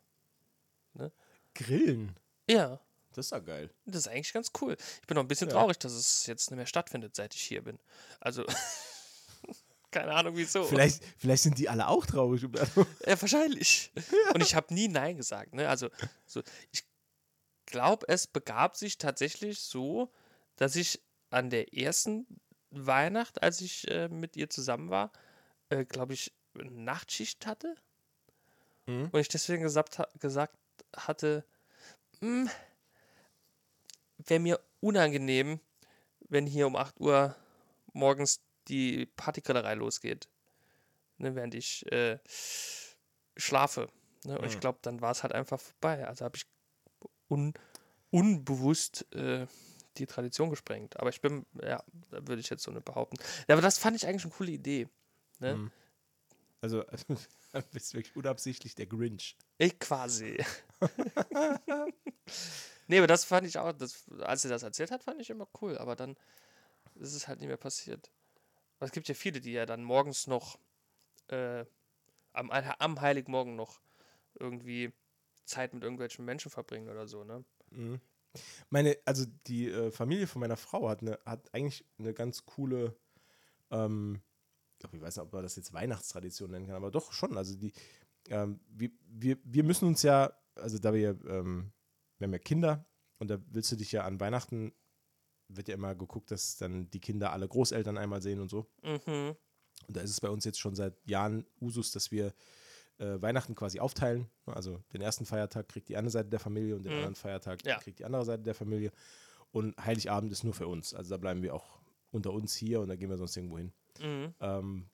Grillen. Ja, Das ist ja geil. das ist eigentlich ganz cool. Ich bin auch ein bisschen Ja. traurig, dass es jetzt nicht mehr stattfindet, seit ich hier bin. Also, keine Ahnung wieso. Vielleicht, vielleicht sind die alle auch traurig. Ja, wahrscheinlich. Und ich habe nie Nein gesagt. Ne? Also, so, ich glaube, es begab sich tatsächlich so, dass ich an der ersten Weihnacht, als ich äh, mit ihr zusammen war, äh, glaube ich, eine Nachtschicht hatte. Mhm. Und ich deswegen gesagt, ha gesagt hatte, wäre mir unangenehm, wenn hier um 8 Uhr morgens die Partygrillerei losgeht. Ne, während ich äh, schlafe. Ne? Und ich Mhm. glaube, dann war es halt einfach vorbei. Also habe ich un unbewusst äh, die Tradition gesprengt. Aber ich bin, ja, da würde ich jetzt so nicht behaupten. Ja, aber das fand ich eigentlich eine coole Idee. Ne? Mhm. Also, du bist wirklich unabsichtlich der Grinch. Ich quasi. nee, aber das fand ich auch, das, als sie das erzählt hat, fand ich immer cool. Aber dann ist es halt nicht mehr passiert. Es gibt ja viele, die ja dann morgens noch äh, am, am Heiligmorgen noch irgendwie Zeit mit irgendwelchen Menschen verbringen oder so, ne? Mhm. Meine, also die äh, Familie von meiner Frau hat, eine, hat eigentlich eine ganz coole, ähm, ich weiß nicht, ob man das jetzt Weihnachtstradition nennen kann, aber doch schon. Also die, ähm, wir, wir, wir müssen uns ja, also da wir, ähm, wir haben ja Kinder und da willst du dich ja an Weihnachten, wird ja immer geguckt, dass dann die Kinder alle Großeltern einmal sehen und so. Mhm. Und da ist es bei uns jetzt schon seit Jahren Usus, dass wir äh, Weihnachten quasi aufteilen. Also den ersten Feiertag kriegt die eine Seite der Familie und den Mhm. anderen Feiertag Ja. kriegt die andere Seite der Familie. Und Heiligabend ist nur für uns. Also da bleiben wir auch unter uns hier und da gehen wir sonst irgendwo hin. Mhm. Ähm,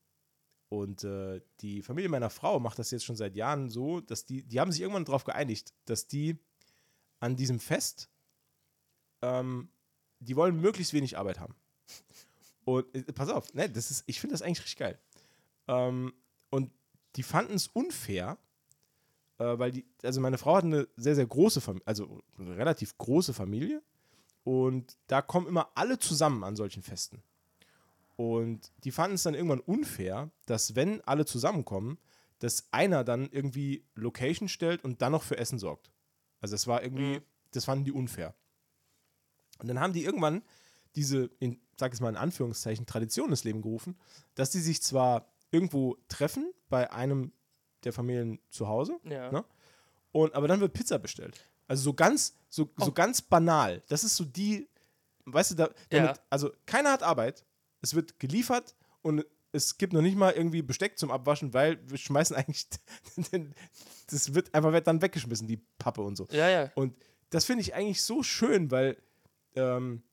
und äh, die Familie meiner Frau macht das jetzt schon seit Jahren so, dass die, die haben sich irgendwann darauf geeinigt, dass die an diesem Fest ähm, die wollen möglichst wenig Arbeit haben. Und äh, pass auf, ne, das ist, ich finde das eigentlich richtig geil. Ähm, und die fanden es unfair, äh, weil die, also meine Frau hat eine sehr, sehr große Familie, also eine relativ große Familie. Und da kommen immer alle zusammen an solchen Festen. Und die fanden es dann irgendwann unfair, dass wenn alle zusammenkommen, dass einer dann irgendwie Location stellt und dann noch für Essen sorgt. Also das war irgendwie, Mhm. das fanden die unfair. Und dann haben die irgendwann diese, in, sag ich mal in Anführungszeichen, Tradition ins Leben gerufen, dass die sich zwar irgendwo treffen bei einem der Familien zu Hause, Ja. Ne? und, aber dann wird Pizza bestellt. Also so ganz, so, so Oh. ganz banal. Das ist so die, weißt du, da, damit, Ja. also keiner hat Arbeit, es wird geliefert und es gibt noch nicht mal irgendwie Besteck zum Abwaschen, weil wir schmeißen eigentlich, das wird einfach wird dann weggeschmissen, die Pappe und so. Ja, ja. Und das finde ich eigentlich so schön, weil ähm,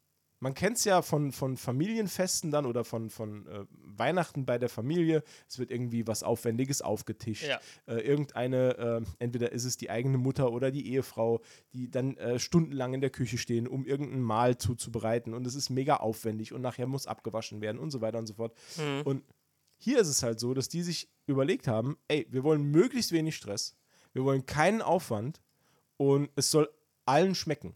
man kennt es ja von, von Familienfesten dann oder von, von äh, Weihnachten bei der Familie. Es wird irgendwie was Aufwendiges aufgetischt. Ja. Äh, irgendeine, äh, entweder ist es die eigene Mutter oder die Ehefrau, die dann äh, stundenlang in der Küche stehen, um irgendein Mahl zuzubereiten. Und es ist mega aufwendig und nachher muss abgewaschen werden und so weiter und so fort. Mhm. Und hier ist es halt so, dass die sich überlegt haben, ey, wir wollen möglichst wenig Stress, wir wollen keinen Aufwand und es soll allen schmecken.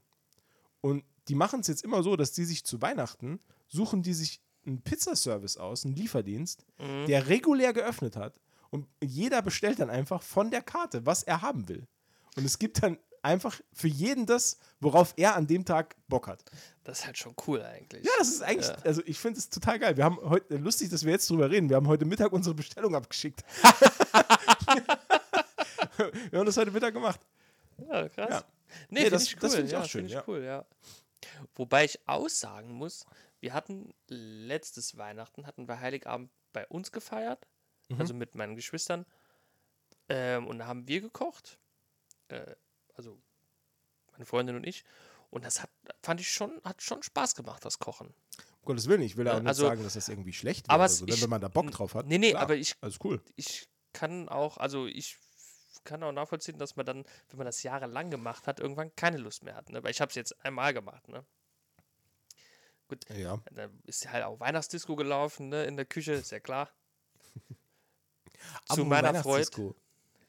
Und die machen es jetzt immer so, dass die sich zu Weihnachten suchen die sich einen Pizzaservice aus, einen Lieferdienst, Mhm. der regulär geöffnet hat und jeder bestellt dann einfach von der Karte, was er haben will. Und es gibt dann einfach für jeden das, worauf er an dem Tag Bock hat. Das ist halt schon cool eigentlich. Ja, das ist eigentlich, Ja. also ich finde es total geil. Wir haben heute, lustig, dass wir jetzt drüber reden, wir haben heute Mittag unsere Bestellung abgeschickt. wir haben das heute Mittag gemacht. Ja, krass. Ja. Nee, Nee, finde das- ich cool. das find ich ja, auch schön, find ich ja. cool, ja. Wobei ich aussagen muss, wir hatten letztes Weihnachten, hatten wir Heiligabend bei uns gefeiert, Mhm. also mit meinen Geschwistern. Ähm, und da haben wir gekocht. Äh, also meine Freundin und ich. Und das hat, fand ich schon, hat schon Spaß gemacht, das Kochen. Um Gottes Willen, ich will Ja, auch nicht also- sagen, dass das irgendwie schlecht wäre. Aber oder es- so, ich- wenn man da Bock drauf hat. Nee, nee, klar, aber ich, Alles cool. ich kann auch, also ich kann auch nachvollziehen, dass man dann, wenn man das jahrelang gemacht hat, irgendwann keine Lust mehr hat. Ne? Weil ich habe es jetzt einmal gemacht. Ne? Gut, Ja. da ist halt auch Weihnachtsdisco gelaufen, ne? in der Küche, ist ja klar. Zu meiner Freude.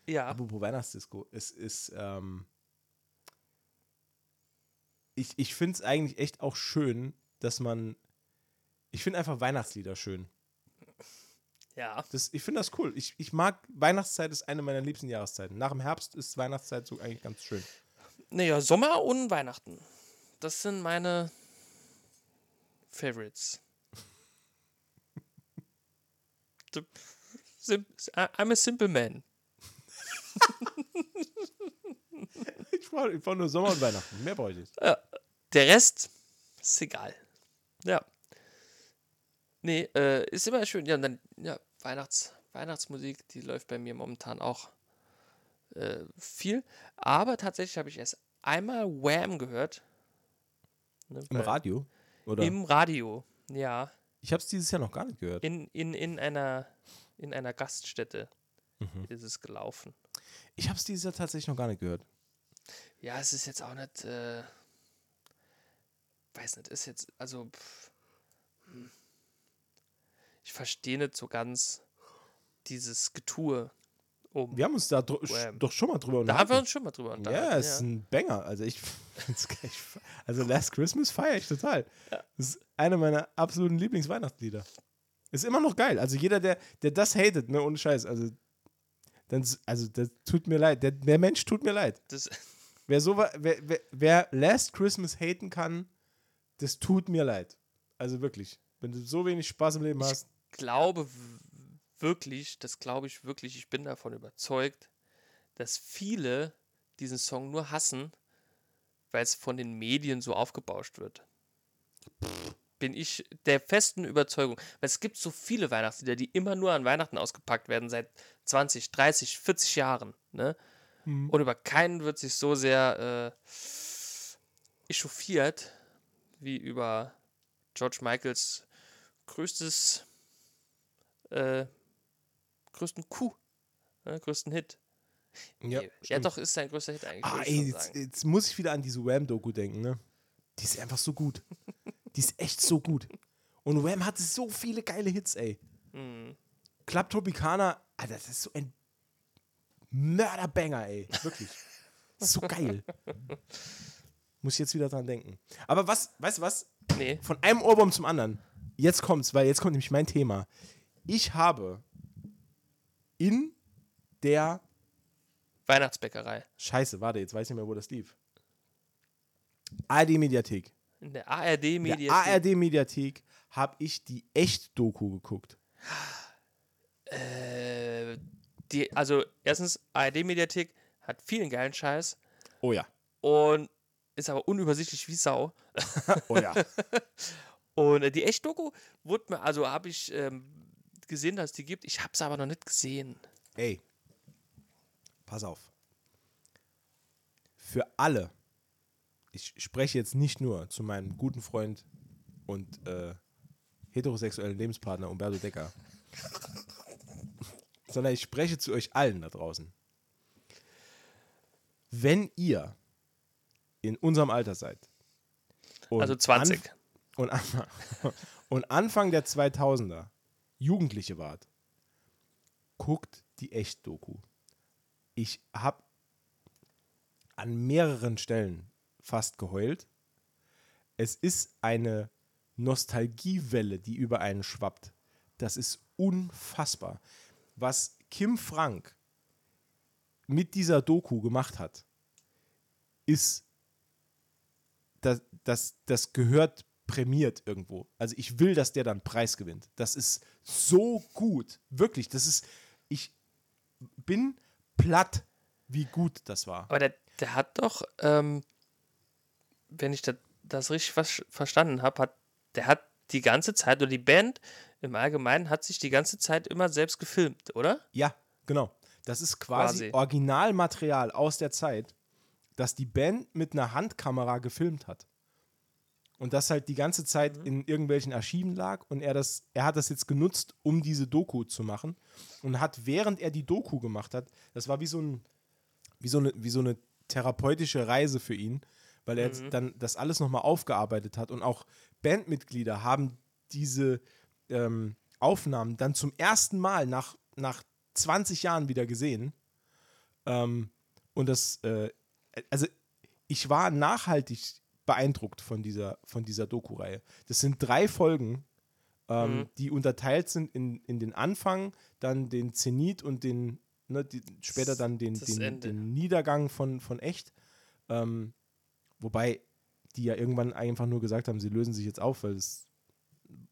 Ja, Apropos Weihnachtsdisco. Es ist, ähm, ich, ich finde es eigentlich echt auch schön, dass man, ich finde einfach Weihnachtslieder schön. Ja. Das, ich finde das cool. Ich, ich mag, Weihnachtszeit ist eine meiner liebsten Jahreszeiten. Nach dem Herbst ist Weihnachtszeit so eigentlich ganz schön. Naja, Sommer und Weihnachten. Das sind meine Favorites. Sim- I'm a simple man. Ich brauche ich nur Sommer und Weihnachten. Mehr brauche ich nicht. Der Rest ist egal. Ja. Nee, äh, ist immer schön. Ja, und dann, ja, Weihnachts, Weihnachtsmusik, die läuft bei mir momentan auch äh, viel. Aber tatsächlich habe ich erst einmal Wham gehört. Ne, Im Radio? Oder? Im Radio, ja. ich habe es dieses Jahr noch gar nicht gehört. In, in, in, einer, in einer Gaststätte Mhm. ist es gelaufen. Ich habe es dieses Jahr tatsächlich noch gar nicht gehört. Ja, es ist jetzt auch nicht, äh, weiß nicht, ist jetzt, also, pff, hm. Ich verstehe nicht so ganz dieses Getue um. Wir haben uns da Wham. doch schon mal drüber da haben wir unterhalten. uns schon mal drüber unterhalten. Ja, ist ein Banger. Also ich Also Last Christmas feiere ich total. Das ist einer meiner absoluten Lieblingsweihnachtslieder. Ist immer noch geil. Also jeder, der, der das hatet, ne, ohne Scheiß, also dann, also das tut mir leid. Der, der Mensch tut mir leid. das, Wer, so, wer, wer, wer Last Christmas haten kann, das tut mir leid. Also wirklich. Wenn du so wenig Spaß im Leben hast. glaube w- wirklich, das glaube ich wirklich, ich bin davon überzeugt, dass viele diesen Song nur hassen, weil es von den Medien so aufgebauscht wird. Bin ich der festen Überzeugung. Weil es gibt so viele Weihnachtslieder, die immer nur an Weihnachten ausgepackt werden, seit 20, 30, 40 Jahren. Ne? Mhm. Und über keinen wird sich so sehr äh, echauffiert wie über George Michaels größtes, äh, größten Coup, ne, größten Hit. Ja, Nee, ja, doch, ist sein größter Hit eigentlich. Ah, ey, jetzt, jetzt muss ich wieder an diese Wham-Doku denken, ne? Die ist einfach so gut. Die ist echt so gut. Und Wham hatte so viele geile Hits, ey. Mhm. Club Tropicana, Alter, das ist so ein Mörderbanger, ey. Wirklich. so geil. Muss ich jetzt wieder dran denken. Aber was, weißt du was? Nee. Von einem Ohrwurm zum anderen. Jetzt kommt's, weil jetzt kommt nämlich mein Thema. Ich habe in der Weihnachtsbäckerei. Scheiße, warte, jetzt weiß ich nicht mehr, wo das lief. ARD-Mediathek. In der In ARD-Mediathek. der ARD-Mediathek habe ich die Echt-Doku geguckt. Äh, die, also erstens, ARD-Mediathek hat vielen geilen Scheiß Oh ja. und ist aber unübersichtlich wie Sau. Oh ja. Und äh, die Echt-Doku wurde mir, also habe ich ähm, gesehen, dass es die gibt. Ich habe es aber noch nicht gesehen. Ey, pass auf. Für alle, ich spreche jetzt nicht nur zu meinem guten Freund und äh, heterosexuellen Lebenspartner Umberto Decker, sondern ich spreche zu euch allen da draußen. Wenn ihr in unserem Alter seid, Also 20. und, Anfang, und Anfang der 2000er Jugendliche wart, guckt die Echt-Doku. Ich habe an mehreren Stellen fast geheult. Es ist eine Nostalgiewelle, die über einen schwappt. Das ist unfassbar. Was Kim Frank mit dieser Doku gemacht hat, ist, das, das, das gehört prämiert irgendwo. Also ich will, dass der dann Preis gewinnt. Das ist so gut. Wirklich, das ist, ich bin platt, wie gut das war. Aber der, der hat doch, ähm, wenn ich das, das richtig vers verstanden habe, hat, der hat die ganze Zeit, oder die Band im Allgemeinen hat sich die ganze Zeit immer selbst gefilmt, oder? Ja, genau. Das ist quasi, Quasi. Originalmaterial aus der Zeit, das die Band mit einer Handkamera gefilmt hat. Und das halt die ganze Zeit in irgendwelchen Archiven lag und er das, er hat das jetzt genutzt, um diese Doku zu machen und hat, während er die Doku gemacht hat, das war wie so ein, wie so eine, wie so eine therapeutische Reise für ihn, weil er jetzt dann das alles nochmal aufgearbeitet hat und auch Bandmitglieder haben diese ähm, Aufnahmen dann zum ersten Mal nach, nach 20 Jahren wieder gesehen. Ähm, und das, äh, also ich war nachhaltig beeindruckt von dieser, von dieser Doku-Reihe. Das sind drei Folgen, ähm, Mhm. die unterteilt sind in, in den Anfang, dann den Zenit und den, ne, die, später dann den, den, den Niedergang von, von Echt. Ähm, wobei die ja irgendwann einfach nur gesagt haben, sie lösen sich jetzt auf, weil es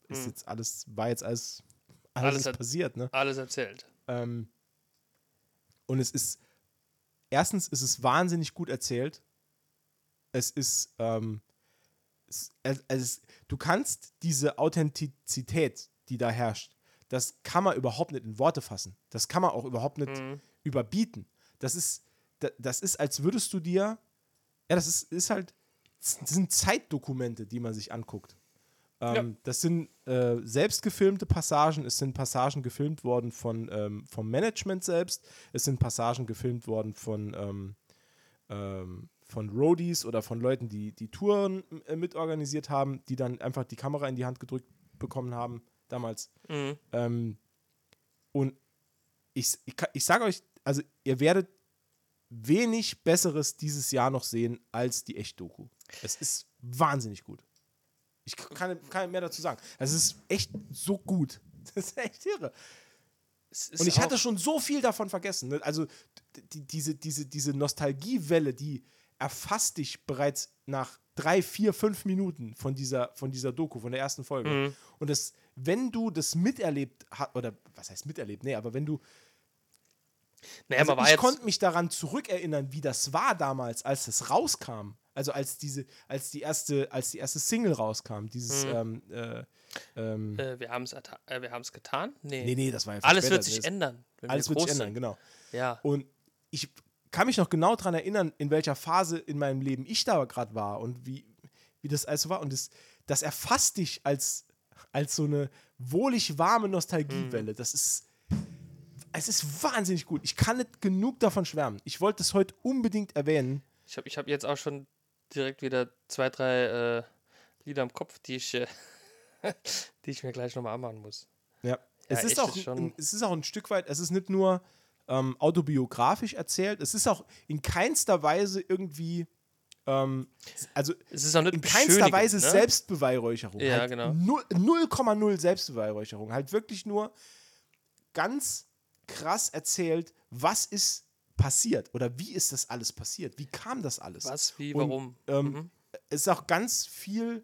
ist Mhm. jetzt alles, war jetzt alles, alles, Alles hat- passiert, ne? Alles erzählt. Ähm, und es ist, erstens ist es wahnsinnig gut erzählt. Es ist, ähm, es, es, es, du kannst diese Authentizität, die da herrscht, das kann man überhaupt nicht in Worte fassen. Das kann man auch überhaupt nicht Mhm. überbieten. Das ist, da- das ist, als würdest du dir, ja, das ist, ist halt, das sind Zeitdokumente, die man sich anguckt. Ähm, Ja. Das sind äh, selbst gefilmte Passagen, es sind Passagen gefilmt worden von, ähm, vom Management selbst, es sind Passagen gefilmt worden von, ähm, ähm, von Roadies oder von Leuten, die die Touren äh, mitorganisiert haben, die dann einfach die Kamera in die Hand gedrückt bekommen haben damals. Mhm. Ähm, und ich, ich, ich sage euch, also ihr werdet wenig Besseres dieses Jahr noch sehen als die Echt-Doku. Es ist wahnsinnig gut. Ich kann, kann mehr dazu sagen. Es ist echt so gut. Das ist echt irre. Ist Und ich hatte schon so viel davon vergessen. Ne? Also die, diese, diese, diese Nostalgiewelle, die erfasst dich bereits nach drei, vier, fünf Minuten von dieser, von dieser Doku, von der ersten Folge. Mhm. Und das, wenn du das miterlebt hast, oder was heißt miterlebt? Nee, aber wenn du. naja, Also ich konnte mich daran zurückerinnern, wie das war damals, als das rauskam. Also als diese, als die erste, als die erste Single rauskam, dieses, Mhm. ähm, äh, ähm, äh, wir haben es äh, wir getan? Nee. nee, nee, das war ja Alles später. wird sich ändern. Alles wir wird sich ändern, genau. Ja. Und ich kann mich noch genau daran erinnern, in welcher Phase in meinem Leben ich da gerade war und wie, wie das also war. Und das, das erfasst dich als, als so eine wohlig warme Mhm. Nostalgiewelle. Das ist. Es ist wahnsinnig gut. Ich kann nicht genug davon schwärmen. Ich wollte es heute unbedingt erwähnen. Ich habe ich hab jetzt auch schon direkt wieder zwei, drei äh, Lieder im Kopf, die ich, äh, die ich mir gleich nochmal anmachen muss. Ja. es, ist auch, ein- es ist auch ein Stück weit, es ist nicht nur ähm, autobiografisch erzählt, es ist auch in keinster Weise irgendwie, ähm, also Es ist auch nicht in keinster Weise ne? Selbstbeweihräucherung. Ja, halt genau. null- 0,0 Selbstbeweihräucherung. Halt wirklich nur ganz krass erzählt, was ist passiert oder wie ist das alles passiert? Wie kam das alles? Was, wie, Und, warum? Ähm, Mhm. Es ist auch ganz viel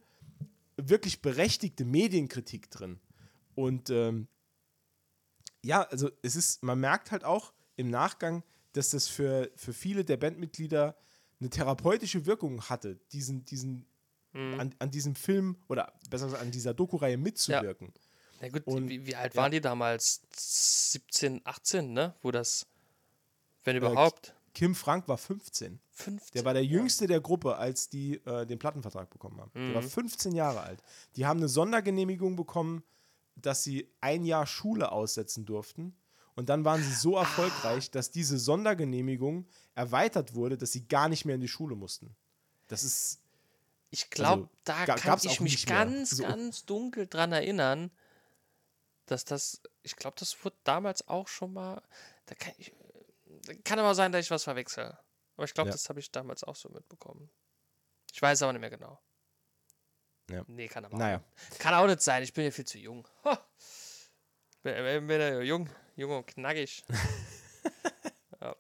wirklich berechtigte Medienkritik drin. Und ähm, ja, also es ist, man merkt halt auch im Nachgang, dass das für, für viele der Bandmitglieder eine therapeutische Wirkung hatte, diesen, diesen, Mhm. an, an diesem Film oder besser gesagt an dieser Doku-Reihe mitzuwirken. Na gut, und- wie, wie alt ja. waren die damals? 17, 18, ne? Wo das, wenn überhaupt, Kim Frank war 15. 15. Der war der jüngste der Gruppe, als die äh, den Plattenvertrag bekommen haben. Der war Mhm. 15 Jahre alt. Die haben eine Sondergenehmigung bekommen, dass sie ein Jahr Schule aussetzen durften. Und dann waren sie Ah. so erfolgreich, dass diese Sondergenehmigung erweitert wurde, dass sie gar nicht mehr in die Schule mussten. Das ist, Ich glaube, Also, da kann ich mich nicht ganz, So. ganz dunkel dran erinnern, dass das, ich glaube, das wurde damals auch schon mal, da kann ich, kann aber sein, dass ich was verwechsel. Aber ich glaube, Ja. das habe ich damals auch so mitbekommen. Ich weiß aber nicht mehr genau. Ja. Nee, kann aber naja. auch, kann auch nicht sein. Ich bin ja viel zu jung. Ha. Bin, bin, bin ja jung, jung und knackig. ja.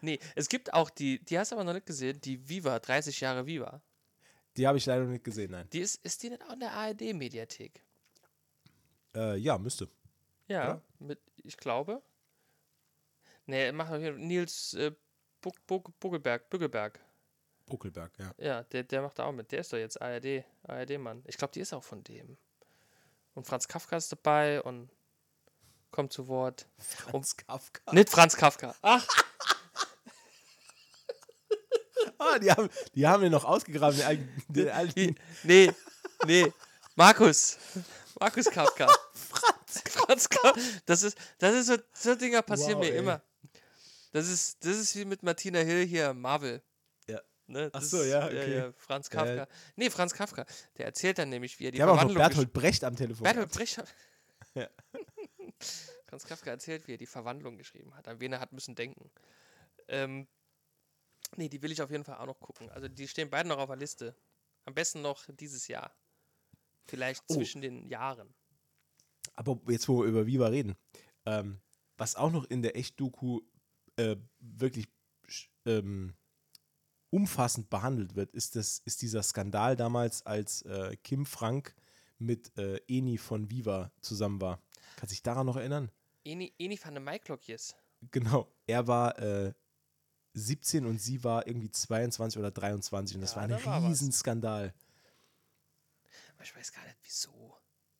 Nee, es gibt auch die, die hast du aber noch nicht gesehen, die Viva, 30 Jahre Viva. Die habe ich leider noch nicht gesehen, nein. Die ist, ist die nicht auch in der ARD-Mediathek? Äh, ja, müsste. Ja, mit, ich glaube. Nee, mach doch hier Nils äh, Buck, Buck, Buckelberg, Bügelberg. Buckelberg, ja. Ja, der, der macht da auch mit. Der ist doch jetzt ARD, ARD-Mann. Ich glaube, die ist auch von dem. Und Franz Kafka ist dabei und kommt zu Wort. Franz Kafka. Nicht Franz Kafka. Ach, Ah, die haben, die haben wir noch ausgegraben, den alten, den alten nee, nee. Markus. Markus Kafka. Franz. Franz Kafka. Das ist, das ist so, so Dinger passieren Wow, mir ey. immer. Das ist, das ist wie mit Martina Hill hier, Marvel. Ja. Ne, Ach so, ja, okay. ja, Franz Kafka. Nee, Franz Kafka. Der erzählt dann nämlich, wie er die Die haben auch noch Verwandlung. gesch- Bertolt Brecht am Telefon. Bertolt. Brecht. Ja. Franz Kafka erzählt, wie er die Verwandlung geschrieben hat, an wen er hat müssen denken. Ähm, nee, die will ich auf jeden Fall auch noch gucken. Also die stehen beide noch auf der Liste. Am besten noch dieses Jahr. Vielleicht Oh. zwischen den Jahren. Aber jetzt, wo wir über Viva reden, ähm, was auch noch in der Echt-Doku äh, wirklich ähm, umfassend behandelt wird, ist, das, ist dieser Skandal damals, als äh, Kim Frank mit äh, Eni von Viva zusammen war. Kannst dich daran noch erinnern? Eni, Eni van de Maiklokjes. Genau. Er war äh, 17 und sie war irgendwie 22 oder 23 und das Ja, war ein da. Riesenskandal. Aber ich weiß gar nicht, wieso.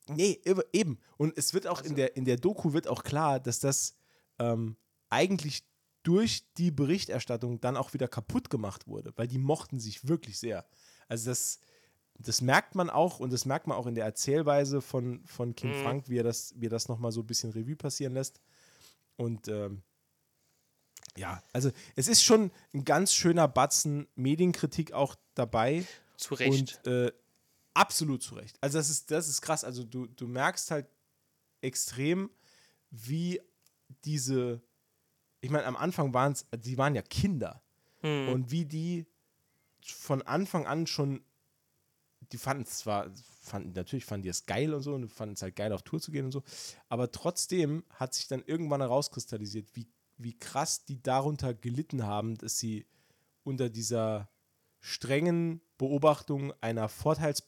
Nee, eben- eben. Und es wird auch Also- in, der, in der Doku wird auch klar, dass das ähm, eigentlich durch die Berichterstattung dann auch wieder kaputt gemacht wurde, weil die mochten sich wirklich sehr. Also das, das merkt man auch und das merkt man auch in der Erzählweise von, von Kim Mhm. Frank, wie er das, wie er das nochmal so ein bisschen Revue passieren lässt. Und ähm, ja, also es ist schon ein ganz schöner Batzen Medienkritik auch dabei. Zu Recht. Und äh, absolut zu Recht. Also das ist, das ist krass. Also du, du merkst halt extrem, wie diese, ich meine, am Anfang waren es, die waren ja Kinder. Hm. Und wie die von Anfang an schon, die fanden es zwar, fanden, natürlich fanden die es geil und so und fanden es halt geil, auf Tour zu gehen und so, aber trotzdem hat sich dann irgendwann herauskristallisiert, wie, wie krass die darunter gelitten haben, dass sie unter dieser strengen Beobachtung einer Vorteils,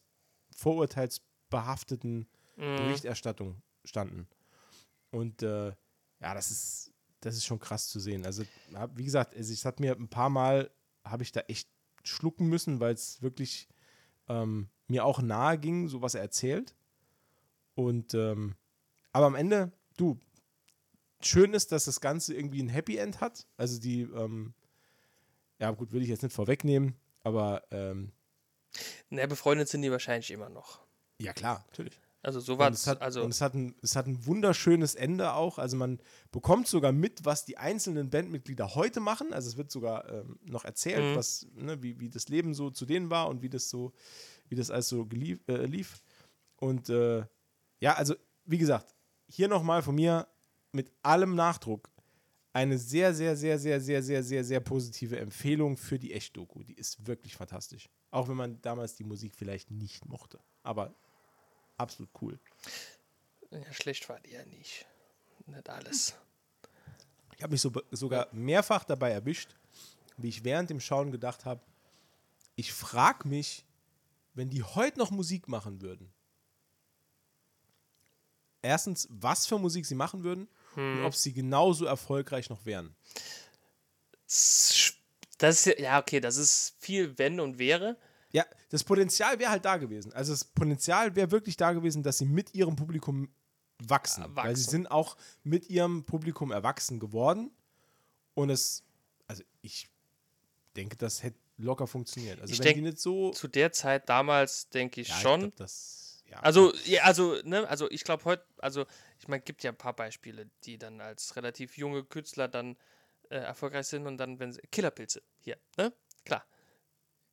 vorurteilsbehafteten Mhm. Berichterstattung standen. Und äh, ja, das ist, das ist schon krass zu sehen. Also, hab- wie gesagt, also es hat mir ein paar Mal, habe ich da echt schlucken müssen, weil es wirklich ähm, mir auch nahe ging, so was er erzählt. Und ähm, aber am Ende, du, schön ist, dass das Ganze irgendwie ein Happy End hat. Also die, ähm, ja gut, will ich jetzt nicht vorwegnehmen, aber ähm, Na, befreundet sind die wahrscheinlich immer noch. ja klar, natürlich. Also so Und war es hat, also und es hat, ein, es hat ein wunderschönes Ende auch. Also man bekommt sogar mit, was die einzelnen Bandmitglieder heute machen. Also es wird sogar ähm, noch erzählt, Mhm. was, ne, wie, wie das Leben so zu denen war und wie das so wie das alles so gelief, äh, lief. Und äh, ja, also wie gesagt, hier nochmal von mir mit allem Nachdruck eine sehr, sehr, sehr, sehr, sehr, sehr, sehr, sehr positive Empfehlung für die Echt-Doku. Die ist wirklich fantastisch. Auch wenn man damals die Musik vielleicht nicht mochte. Aber absolut cool. Ja, schlecht war die ja nicht. Nicht alles. Ich habe mich so, sogar mehrfach dabei erwischt, wie ich während dem Schauen gedacht habe, ich frage mich, wenn die heute noch Musik machen würden, erstens, was für Musik sie machen würden und ob sie genauso erfolgreich noch wären. Das ist, ja, okay, das ist viel Wenn und Wäre. Ja, das Potenzial wäre halt da gewesen. Also das Potenzial wäre wirklich da gewesen, dass sie mit ihrem Publikum wachsen. Ja, Weil sie sind auch mit ihrem Publikum erwachsen geworden. Und es, also ich denke, das hätte locker funktioniert. Also Ich wenn die nicht so. Zu der Zeit damals denke ich Ja, ich schon. glaub, das, ja, Also, ja, also, ne, also ich glaube heute, also ich meine, gibt ja ein paar Beispiele, die dann als relativ junge Künstler dann äh, erfolgreich sind und dann, wenn sie. Killerpilze, hier, ne? Klar.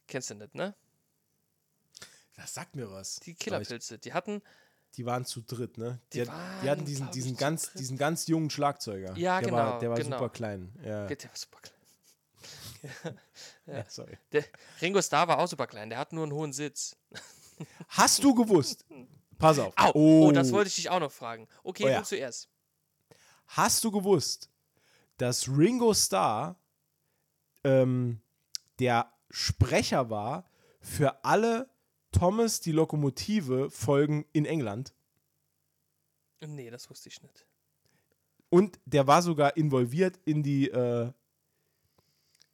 Kennst du nicht, ne? Das sagt mir was. Die Killerpilze, die hatten, die waren zu dritt, ne? Die Die, hat- die waren, hatten diesen, diesen, ganz, dritt. diesen ganz jungen Schlagzeuger. Ja, der War, genau, der war genau. super klein. Ja, der war super klein. ja, sorry. Der, Ringo Starr war auch super klein, der hat nur einen hohen Sitz. Hast du gewusst? Pass auf. Au, oh, das wollte ich dich auch noch fragen. Okay, Oh ja. du zuerst. Hast du gewusst, dass Ringo Starr ähm, der Sprecher war für alle Thomas die Lokomotive Folgen in England? Nee, das wusste ich nicht. Und der war sogar involviert in die äh,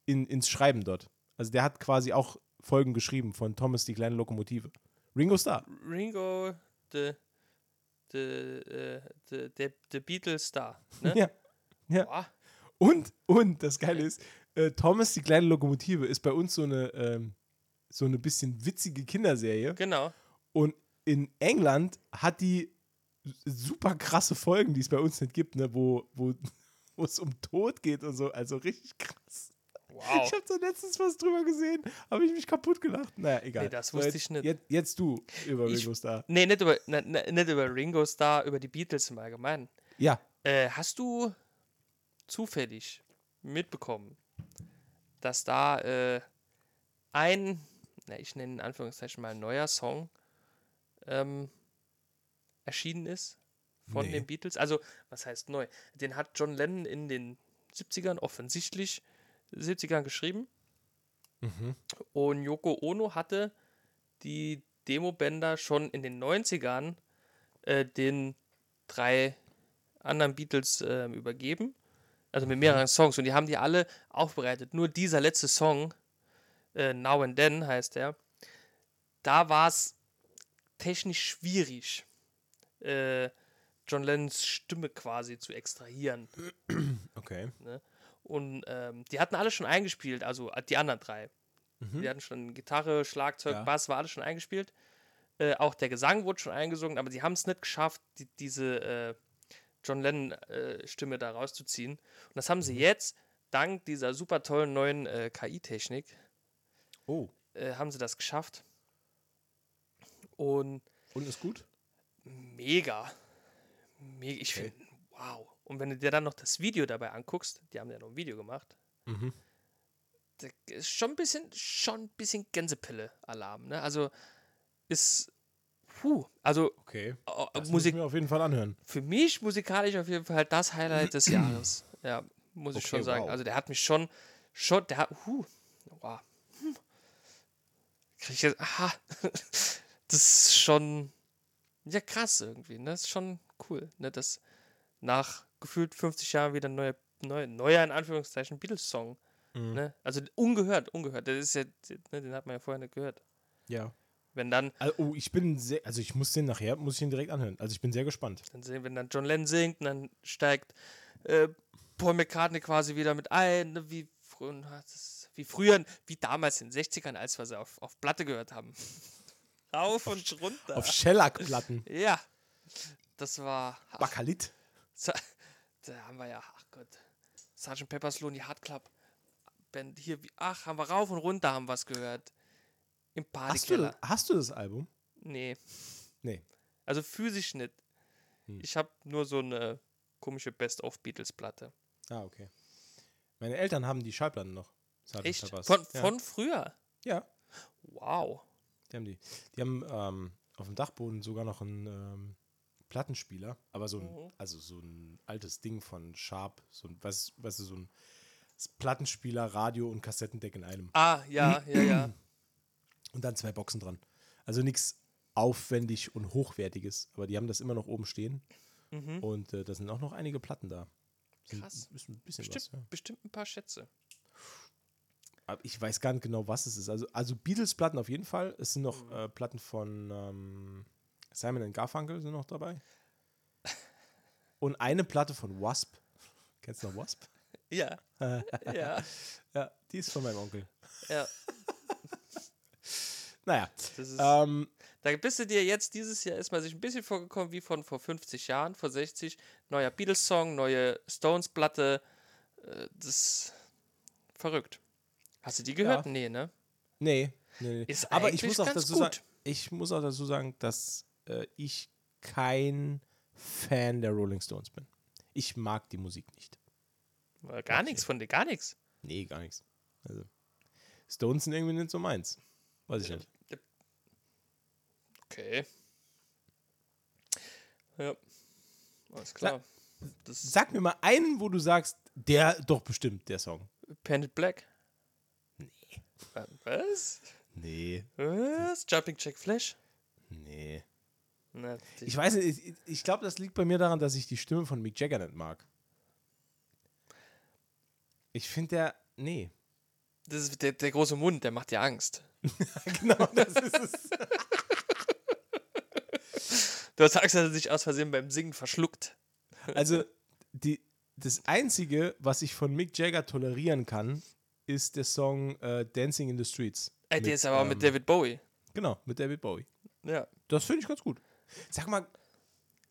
in, ins Schreiben dort. Also der hat quasi auch Folgen geschrieben von Thomas die kleine Lokomotive. Ringo Starr. Ringo, the, the, äh, the, the, the Beatles Star. Ne? Ja. ja. Boah. Und, und das Geile ist, äh, Thomas die kleine Lokomotive ist bei uns so eine, ähm, so eine bisschen witzige Kinderserie. Genau. Und in England hat die super krasse Folgen, die es bei uns nicht gibt, ne, wo, wo, wo es um Tod geht und so. Also richtig krass. Wow. Ich habe da letztens was drüber gesehen, habe ich mich kaputt gelacht. Naja, egal. Nee, das So, wusste jetzt, ich nicht. Jetzt, jetzt du über Ich- Ringo Starr. Nee, nicht über, ne, ne, nicht über Ringo Starr, über die Beatles im Allgemeinen. Ja, Äh, hast du zufällig mitbekommen, dass da äh, ein, na, ich nenne in Anführungszeichen mal neuer Song ähm, erschienen ist von Nee. den Beatles? Also, was heißt neu? Den hat John Lennon in den 70ern offensichtlich 70ern geschrieben. Mhm. Und Yoko Ono hatte die Demobänder schon in den 90ern äh, den drei anderen Beatles äh, übergeben. Also mit mehreren Songs. Und die haben die alle aufbereitet. Nur dieser letzte Song, äh, Now and Then heißt der, da war es technisch schwierig, äh, John Lennons Stimme quasi zu extrahieren. okay. Und ähm, die hatten alle schon eingespielt, also äh, die anderen drei. Die hatten schon Gitarre, Schlagzeug, Ja. Bass, war alles schon eingespielt. Äh, auch der Gesang wurde schon eingesungen, aber sie haben es nicht geschafft, die, diese äh, John Lennon-Stimme da rauszuziehen. Und das haben sie jetzt, dank dieser super tollen neuen äh, KI-Technik, Oh, äh, haben sie das geschafft. Und und ist gut? mega. mega ich Okay. finde, wow. Und wenn du dir dann noch das Video dabei anguckst, die haben ja noch ein Video gemacht, Mhm. da ist schon ein bisschen, schon ein bisschen Gänsepille-Alarm, ne? Also ist, puh, also Okay. äh, Das muss ich Musik, mir auf jeden Fall anhören. für mich musikalisch auf jeden Fall das Highlight des Jahres. Ja, muss ich Okay, schon sagen. wow. Also der hat mich schon, schon, der hat, huh. Krieg ich jetzt, aha. das ist schon, ja krass irgendwie, ne? Das ist schon cool, ne? Dass nach gefühlt 50 Jahren wieder ein neuer, neuer, neuer in Anführungszeichen Beatles-Song, Mhm. ne? Also ungehört, ungehört. Das ist ja, ne, den hat man ja vorher nicht gehört. Ja. Wenn dann, Also, oh, ich bin sehr, also ich muss den nachher, muss ich ihn direkt anhören. Also ich bin sehr gespannt. Dann sehen, wenn dann John Lennon singt und dann steigt äh, Paul McCartney quasi wieder mit ein, ne, wie, früher, das- wie früher, wie damals in den 60ern, als wir sie auf, auf Platte gehört haben. Rauf und runter. Auf Shellac-Platten. ja, das war. Ach, Bakalit. Da haben wir ja, ach Gott, Sgt. Pepper's Lonely Heart Club Band hier, ach, haben wir rauf und runter haben wir es gehört. Im Hast du, das, Partykeller. hast du das Album? Nee. Nee. Also physisch nicht. Hm. Ich habe nur so eine komische Best-of-Beatles-Platte. Ah, okay. Meine Eltern haben die Schallplatten noch. Echt? Peppers. Von, ja. von früher? Ja, Wow. die haben die. Die haben ähm, auf dem Dachboden sogar noch einen ähm, Plattenspieler, aber so ein, Mhm. also so ein altes Ding von Sharp, so ein, weißt, weißt du, so ein Plattenspieler, Radio und Kassettendeck in einem. Ah, ja, ja, ja. Und dann zwei Boxen dran. Also nichts aufwendig und hochwertiges, aber die haben das immer noch oben stehen. Mhm. Und äh, da sind auch noch einige Platten da. Sind, Krass. Ist ein bisschen Bestimmt, was, ja. bestimmt ein paar Schätze. Ich weiß gar nicht genau, was es ist. Also, also Beatles-Platten auf jeden Fall. Es sind noch Mhm. äh, Platten von ähm, Simon Garfunkel sind noch dabei. Und eine Platte von Wasp. Kennst du noch Wasp? Ja. ja. Ja, die ist von meinem Onkel. Ja. Naja, Das ist, ähm, da bist du dir jetzt, dieses Jahr ist man sich ein bisschen vorgekommen wie von vor 50 Jahren, vor 60. Neuer Beatles-Song, neue Stones-Platte. Äh, das ist verrückt. Hast du die gehört? Ja. Nee, ne? nee. nee. Ist Aber ich muss auch ganz dazu gut. sagen, ich muss auch dazu sagen, dass äh, ich kein Fan der Rolling Stones bin. Ich mag die Musik nicht. Gar nichts von dir, gar nichts. Nee, gar nichts. Also, Stones sind irgendwie nicht so meins. Weiß ich nicht. Okay. Ja. Alles klar. Das Sag mir mal einen, wo du sagst, der doch bestimmt, der Song. Painted Black. Was? Nee, Was? Jumping Jack Flash? nee. Na, Ich weiß nicht, ich, ich glaube, das liegt bei mir daran, dass ich die Stimme von Mick Jagger nicht mag. Ich finde der, nee. das ist der, der große Mund, der macht dir Angst. genau, das ist es. Du hast Angst, dass er sich aus Versehen beim Singen verschluckt. Also, die, das Einzige, was ich von Mick Jagger tolerieren kann, ist der Song äh, Dancing in the Streets. Ey, der Mit, ist aber ähm, mit David Bowie. Genau, mit David Bowie. Ja. Das finde ich ganz gut. Sag mal,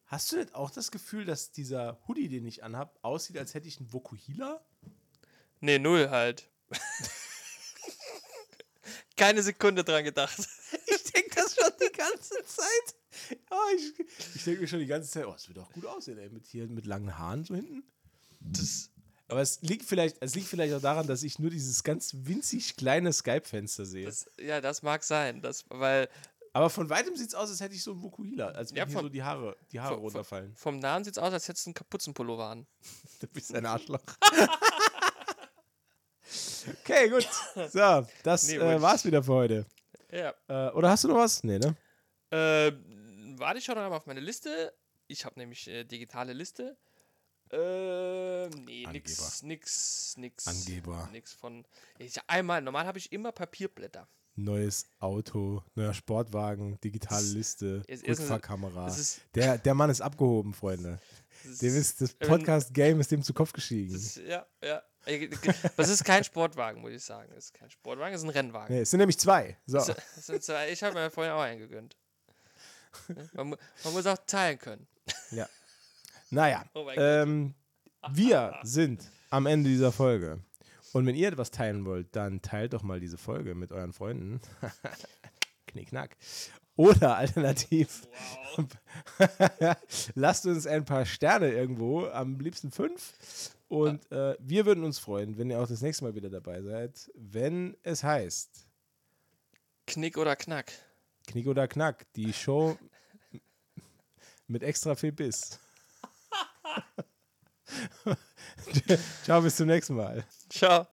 hast du nicht auch das Gefühl, dass dieser Hoodie, den ich anhab, aussieht, als hätte ich einen Vokuhila? Nee, null halt. Keine Sekunde dran gedacht. Ich denke das schon die ganze Zeit. Oh, ich ich denke mir schon die ganze Zeit, oh, es wird auch gut aussehen, ey, mit hier mit langen Haaren so hinten. Das, Aber es liegt vielleicht, es liegt vielleicht auch daran, dass ich nur dieses ganz winzig kleine Skype-Fenster sehe. das, ja, das mag sein. Das, weil Aber von weitem sieht es aus, als hätte ich so einen Vokuhila, als wenn Ja, hier von- so die Haare, die Haare von- runterfallen. vom Nahen sieht es aus, als hättest du einen Kapuzenpullover an. Du bist ein Arschloch. okay, gut. So, das Nee, äh, war's wieder für heute. Ja. Äh, oder hast du noch was? Nee, ne? Ähm, warte ich schon einmal auf meine Liste. Ich habe nämlich äh, digitale Liste. Ähm, nee, nix, nix, nix. Angeber. Nix von. Ich, einmal, normal habe ich immer Papierblätter. Neues Auto, neuer Sportwagen, digitale Liste, es ist- Rückfahrkamera. Ist, Der, der Mann ist abgehoben, Freunde. das Dem ist das Podcast-Game ist dem zu Kopf gestiegen. das, ja, ja. Das ist kein Sportwagen, muss ich sagen. Das ist kein Sportwagen, das ist ein Rennwagen. Nee, es sind nämlich zwei. So. Sind zwei, ich habe mir vorhin auch einen gegönnt. Man, man muss auch teilen können. Ja. Naja, Oh ähm, wir sind am Ende dieser Folge. Und wenn ihr etwas teilen wollt, dann teilt doch mal diese Folge mit euren Freunden. Knickknack. Oder alternativ, lasst uns ein paar Sterne irgendwo, am liebsten fünf. Und äh, wir würden uns freuen, wenn ihr auch das nächste Mal wieder dabei seid, wenn es heißt Knick oder Knack. Knick oder Knack, die Show mit extra viel Biss. Ciao, bis zum nächsten Mal. Ciao.